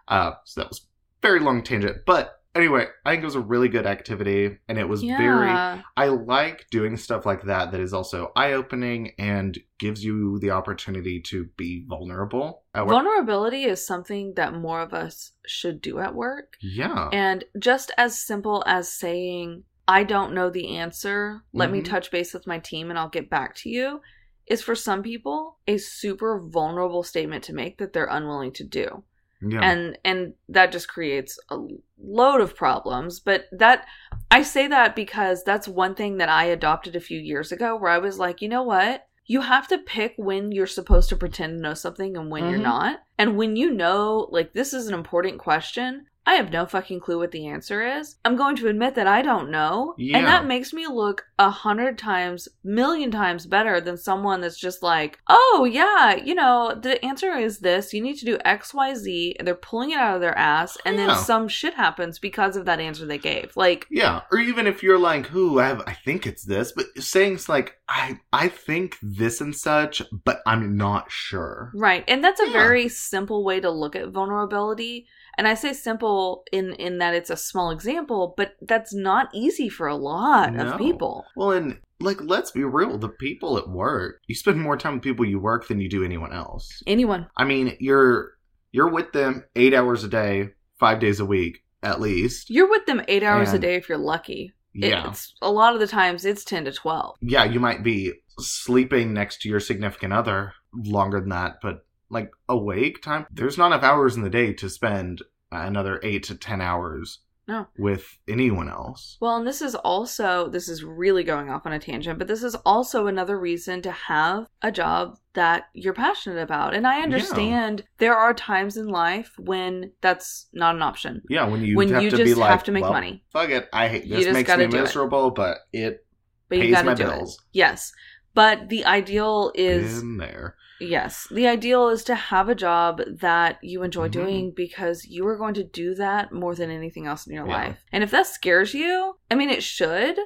uh, so that was very long tangent. But anyway, I think it was a really good activity and it was very I like doing stuff like that that is also eye opening and gives you the opportunity to be vulnerable at. Vulnerability is something that more of us should do at work. yeah. And just as simple as saying, I don't know the answer, let me Mhm. touch base with my team and I'll get back to you, is for some people a super vulnerable statement to make that they're unwilling to do. Yeah. and and that just creates a load of problems but that i say that because that's one thing that i adopted a few years ago where i was like you know what you have to pick when you're supposed to pretend to know something and when you're Mhm. not and when you know like this is an important question i have no fucking clue what the answer is i'm going to admit that i don't know Yeah. and that makes me look a hundred times million times better than someone that's just like oh yeah you know the answer is this you need to do xyz and they're pulling it out of their ass and then some shit happens because of that answer they gave like yeah. Or even if you're like, "Who I have I think it's this," but saying it's like, "I I think this and such, but I'm not sure." right and that's a Yeah. very simple way to look at vulnerability and i say simple in in that it's a small example but that's not easy for a lot No. of people Well, and like let's be real, the people at work, you spend more time with people you work than you do anyone else. anyone I mean, you're you're with them 8 hours a day, 5 days a week at least. you're with them eight hours a day if you're lucky Yeah. it's a lot of the times it's 10 to 12 yeah, you might be sleeping next to your significant other longer than that, but like awake time, there's not enough hours in the day to spend another eight to ten hours No. with anyone else. Well, and this is also, this is really going off on a tangent, but this is also another reason to have a job that you're passionate about. And I understand there are times in life when that's not an option. Yeah, when you when have you to just be like, have to make well, money, Fuck it, I hate this. Makes me do it. miserable, but it but you pays my do bills. it. Yes. But the ideal is in there. Yes. The ideal is to have a job that you enjoy Mhm. doing because you are going to do that more than anything else in your Yeah. life. And if that scares you, I mean, it should,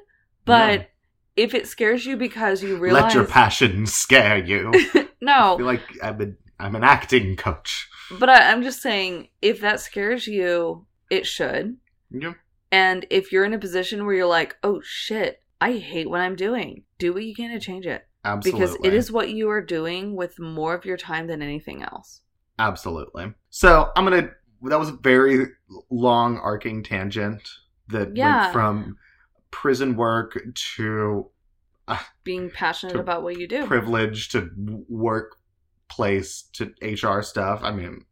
but Yeah. if it scares you because you realize. Let your passion scare you. No, like I'm an I'm an acting coach. but I, I'm just saying, if that scares you, it should. Yeah. And if you're in a position where you're like, oh shit, I hate what I'm doing, do what you can to change it. Absolutely. Because it is what you are doing with more of your time than anything else. Absolutely. So I'm gonna. That was a very long arcing tangent that Yeah. went from prison work to uh, Being passionate To about what you do. privilege to w- work place to HR stuff. I mean,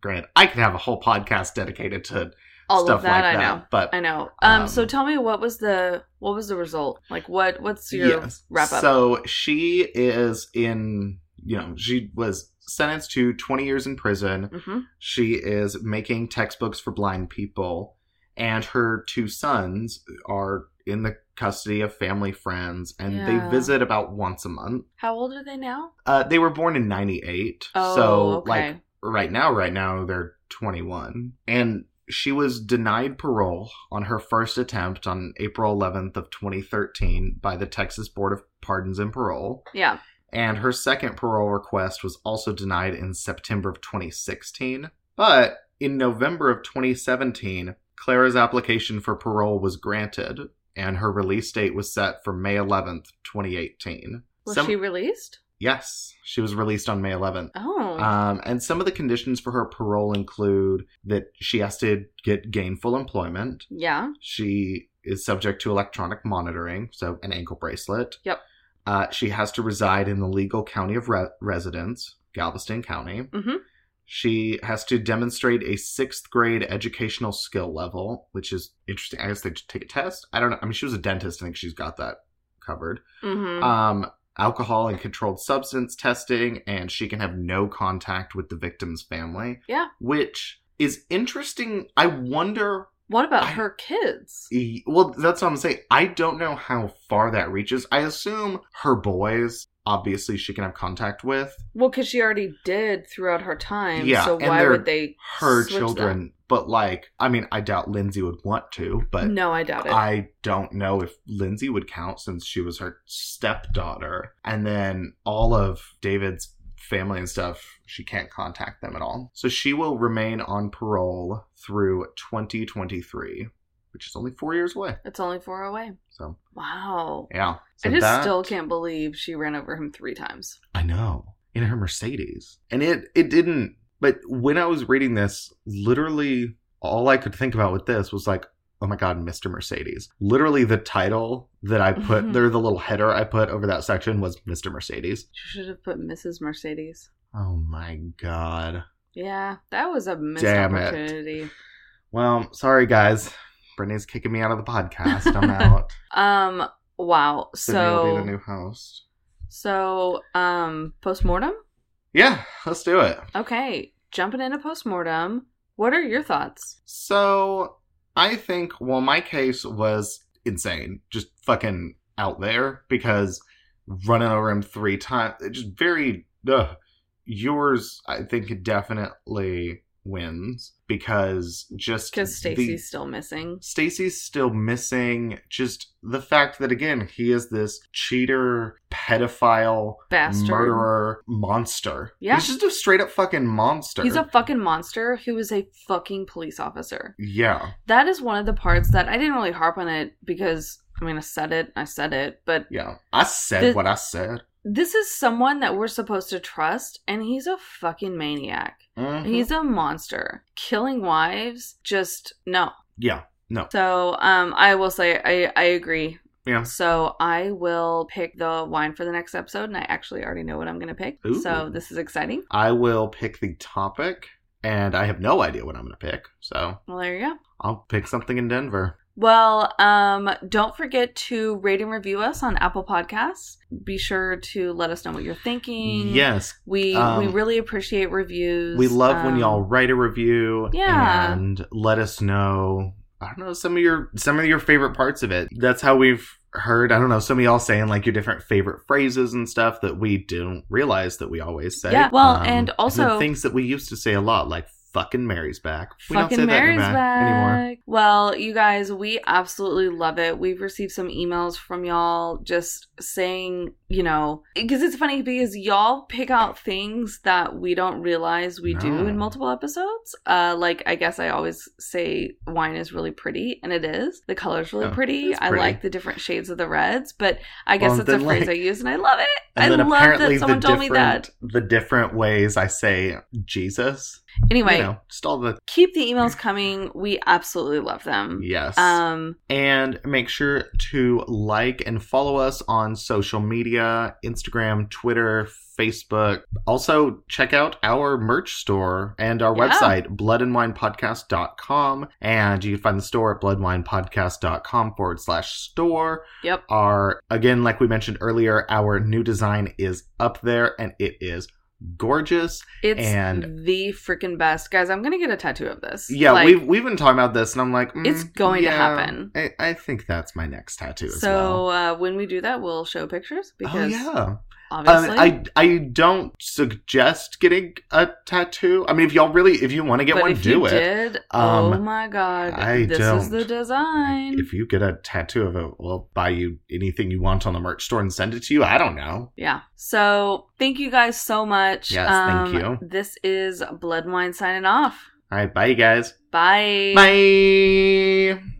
granted, I could have a whole podcast dedicated to All stuff of that, like I that. know. But I know. Um, Um, so tell me what was the what was the result? Like what what's your Yes. wrap up? So she is in, you know, she was sentenced to 20 years in prison. hmm She is making textbooks for blind people, and her two sons are in the custody of family friends, and Yeah. they visit about once a month. How old are they now? Uh, they were born in 98. Oh, so, okay. like, right now, right now, they're 21. And she was denied parole on her first attempt on April 11th of 2013 by the Texas Board of Pardons and Parole. Yeah. And her second parole request was also denied in September of 2016. But in November of 2017, Clara's application for parole was granted, and her release date was set for May 11th, 2018. Was Some- she released? Yes, she was released on May 11th. Oh. Um, and some of the conditions for her parole include that she has to get gainful employment. yeah. She is subject to electronic monitoring, so an ankle bracelet. Yep. Uh, she has to reside in the legal county of re- residence, Galveston County. Mhm. She has to demonstrate a sixth grade educational skill level, which is interesting. I guess they take a test. I don't know. I mean, she was a dentist. I think she's got that covered Mm-hmm. um, alcohol and controlled substance testing, and she can have no contact with the victim's family. Yeah. Which is interesting. I wonder. what about I- her kids? e- Well, that's what I'm saying. I don't know how far that reaches. I assume her boys, obviously, she can have contact with Well, because she already did throughout her time. Yeah, So why would they? her children. But, like, I mean, I doubt Lindsay would want to, but no, I doubt it. I don't know if Lindsay would count since she was her stepdaughter. And then all of David's family and stuff, she can't contact them at all. So she will remain on parole through 2023, which is only four years away. it's only four away. So, Wow. yeah. So I just that- still can't believe she ran over him three times. I know. In her Mercedes. And it it didn't but when I was reading this, literally all I could think about with this was like, oh my god, Mr. Mercedes. Literally the title that I put there, the little header I put over that section was Mr. Mercedes. You should have put Mrs. Mercedes. Oh my god. Yeah, that was a missed Damn it. opportunity. Well, sorry guys. Brittany's kicking me out of the podcast. I'm out. Um. Wow. Sydney will be So. the new host. So. Um. Postmortem. Yeah, let's do it. Okay. Jumping into postmortem. What are your thoughts? So I think, well, my case was insane, just fucking out there because running over him three times, just very. Ugh. Yours, I think, definitely wins because just Because Stacy's still missing. Stacy's still missing. Just the fact that again he is this cheater, pedophile, Bastard. murderer, monster. Yeah. he's just a straight up fucking monster. He's a fucking monster who is a fucking police officer. yeah. That is one of the parts that I didn't really harp on it because I mean I said it, I said it, but Yeah, I said The- what I said. This is someone that we're supposed to trust and he's a fucking maniac. Mhm. He's a monster. Killing wives, just no. yeah, no, So, um I will say I I agree. yeah. So, I will pick the wine for the next episode and I actually already know what I'm going to pick. Ooh. So, this is exciting. I will pick the topic, and I have no idea what I'm going to pick. So Well, there you go. I'll pick something in Denver. Well, um, don't forget to rate and review us on Apple Podcasts. Be sure to let us know what you're thinking. Yes, we um, we really appreciate reviews. we love when Um, y'all write a review. Yeah. and let us know. I don't know some of your some of your favorite parts of it. That's how we've heard. I don't know some of y'all saying like your different favorite phrases and stuff that we didn't realize that we always say. Um, Yeah, well, and also- the things that we used to say a lot, like "fucking Mary's back." We Fucking don't say Mary's that back. anymore. Well, you guys, we absolutely love it. We've received some emails from y'all just saying, you know, because it's funny because y'all pick out things that we don't realize we do in multiple episodes. Uh, like I guess I always say wine is really pretty, and it is. The color's really Yeah, pretty. it's I like the different shades of the reds, but I guess Well, that's a then, phrase like- I use, and I love it. And I then love apparently that someone told me that. the different ways I say Jesus. Anyway, you know, just all the keep the emails coming. We absolutely love them. yes. Um, and make sure to like and follow us on social media Instagram, Twitter, Facebook. Also, check out our merch store and our Yeah. website, bloodandwinepodcast.com. And you can find the store at bloodandwinepodcast.com forward slash store. Yep. Our, again, like we mentioned earlier, our new design is up there and it is gorgeous. It's And- the freaking best. Guys, I'm going to get a tattoo of this. Yeah, Like, we've we've been talking about this, and I'm like, mm, It's going to happen. I, I think that's my next tattoo as So well. uh, when we do that, we'll show pictures Oh because yeah, obviously. Um, I I don't suggest getting a tattoo. I mean, if y'all really, if you want to get but one, if do you it. did, Um, oh my god, I this is the design. If you get a tattoo of it, we'll buy you anything you want on the merch store and send it to you. I don't know. yeah. So thank you guys so much. Yes, thank Um, you. This is Blood Wine signing off. All right, bye, you guys. Bye. Bye.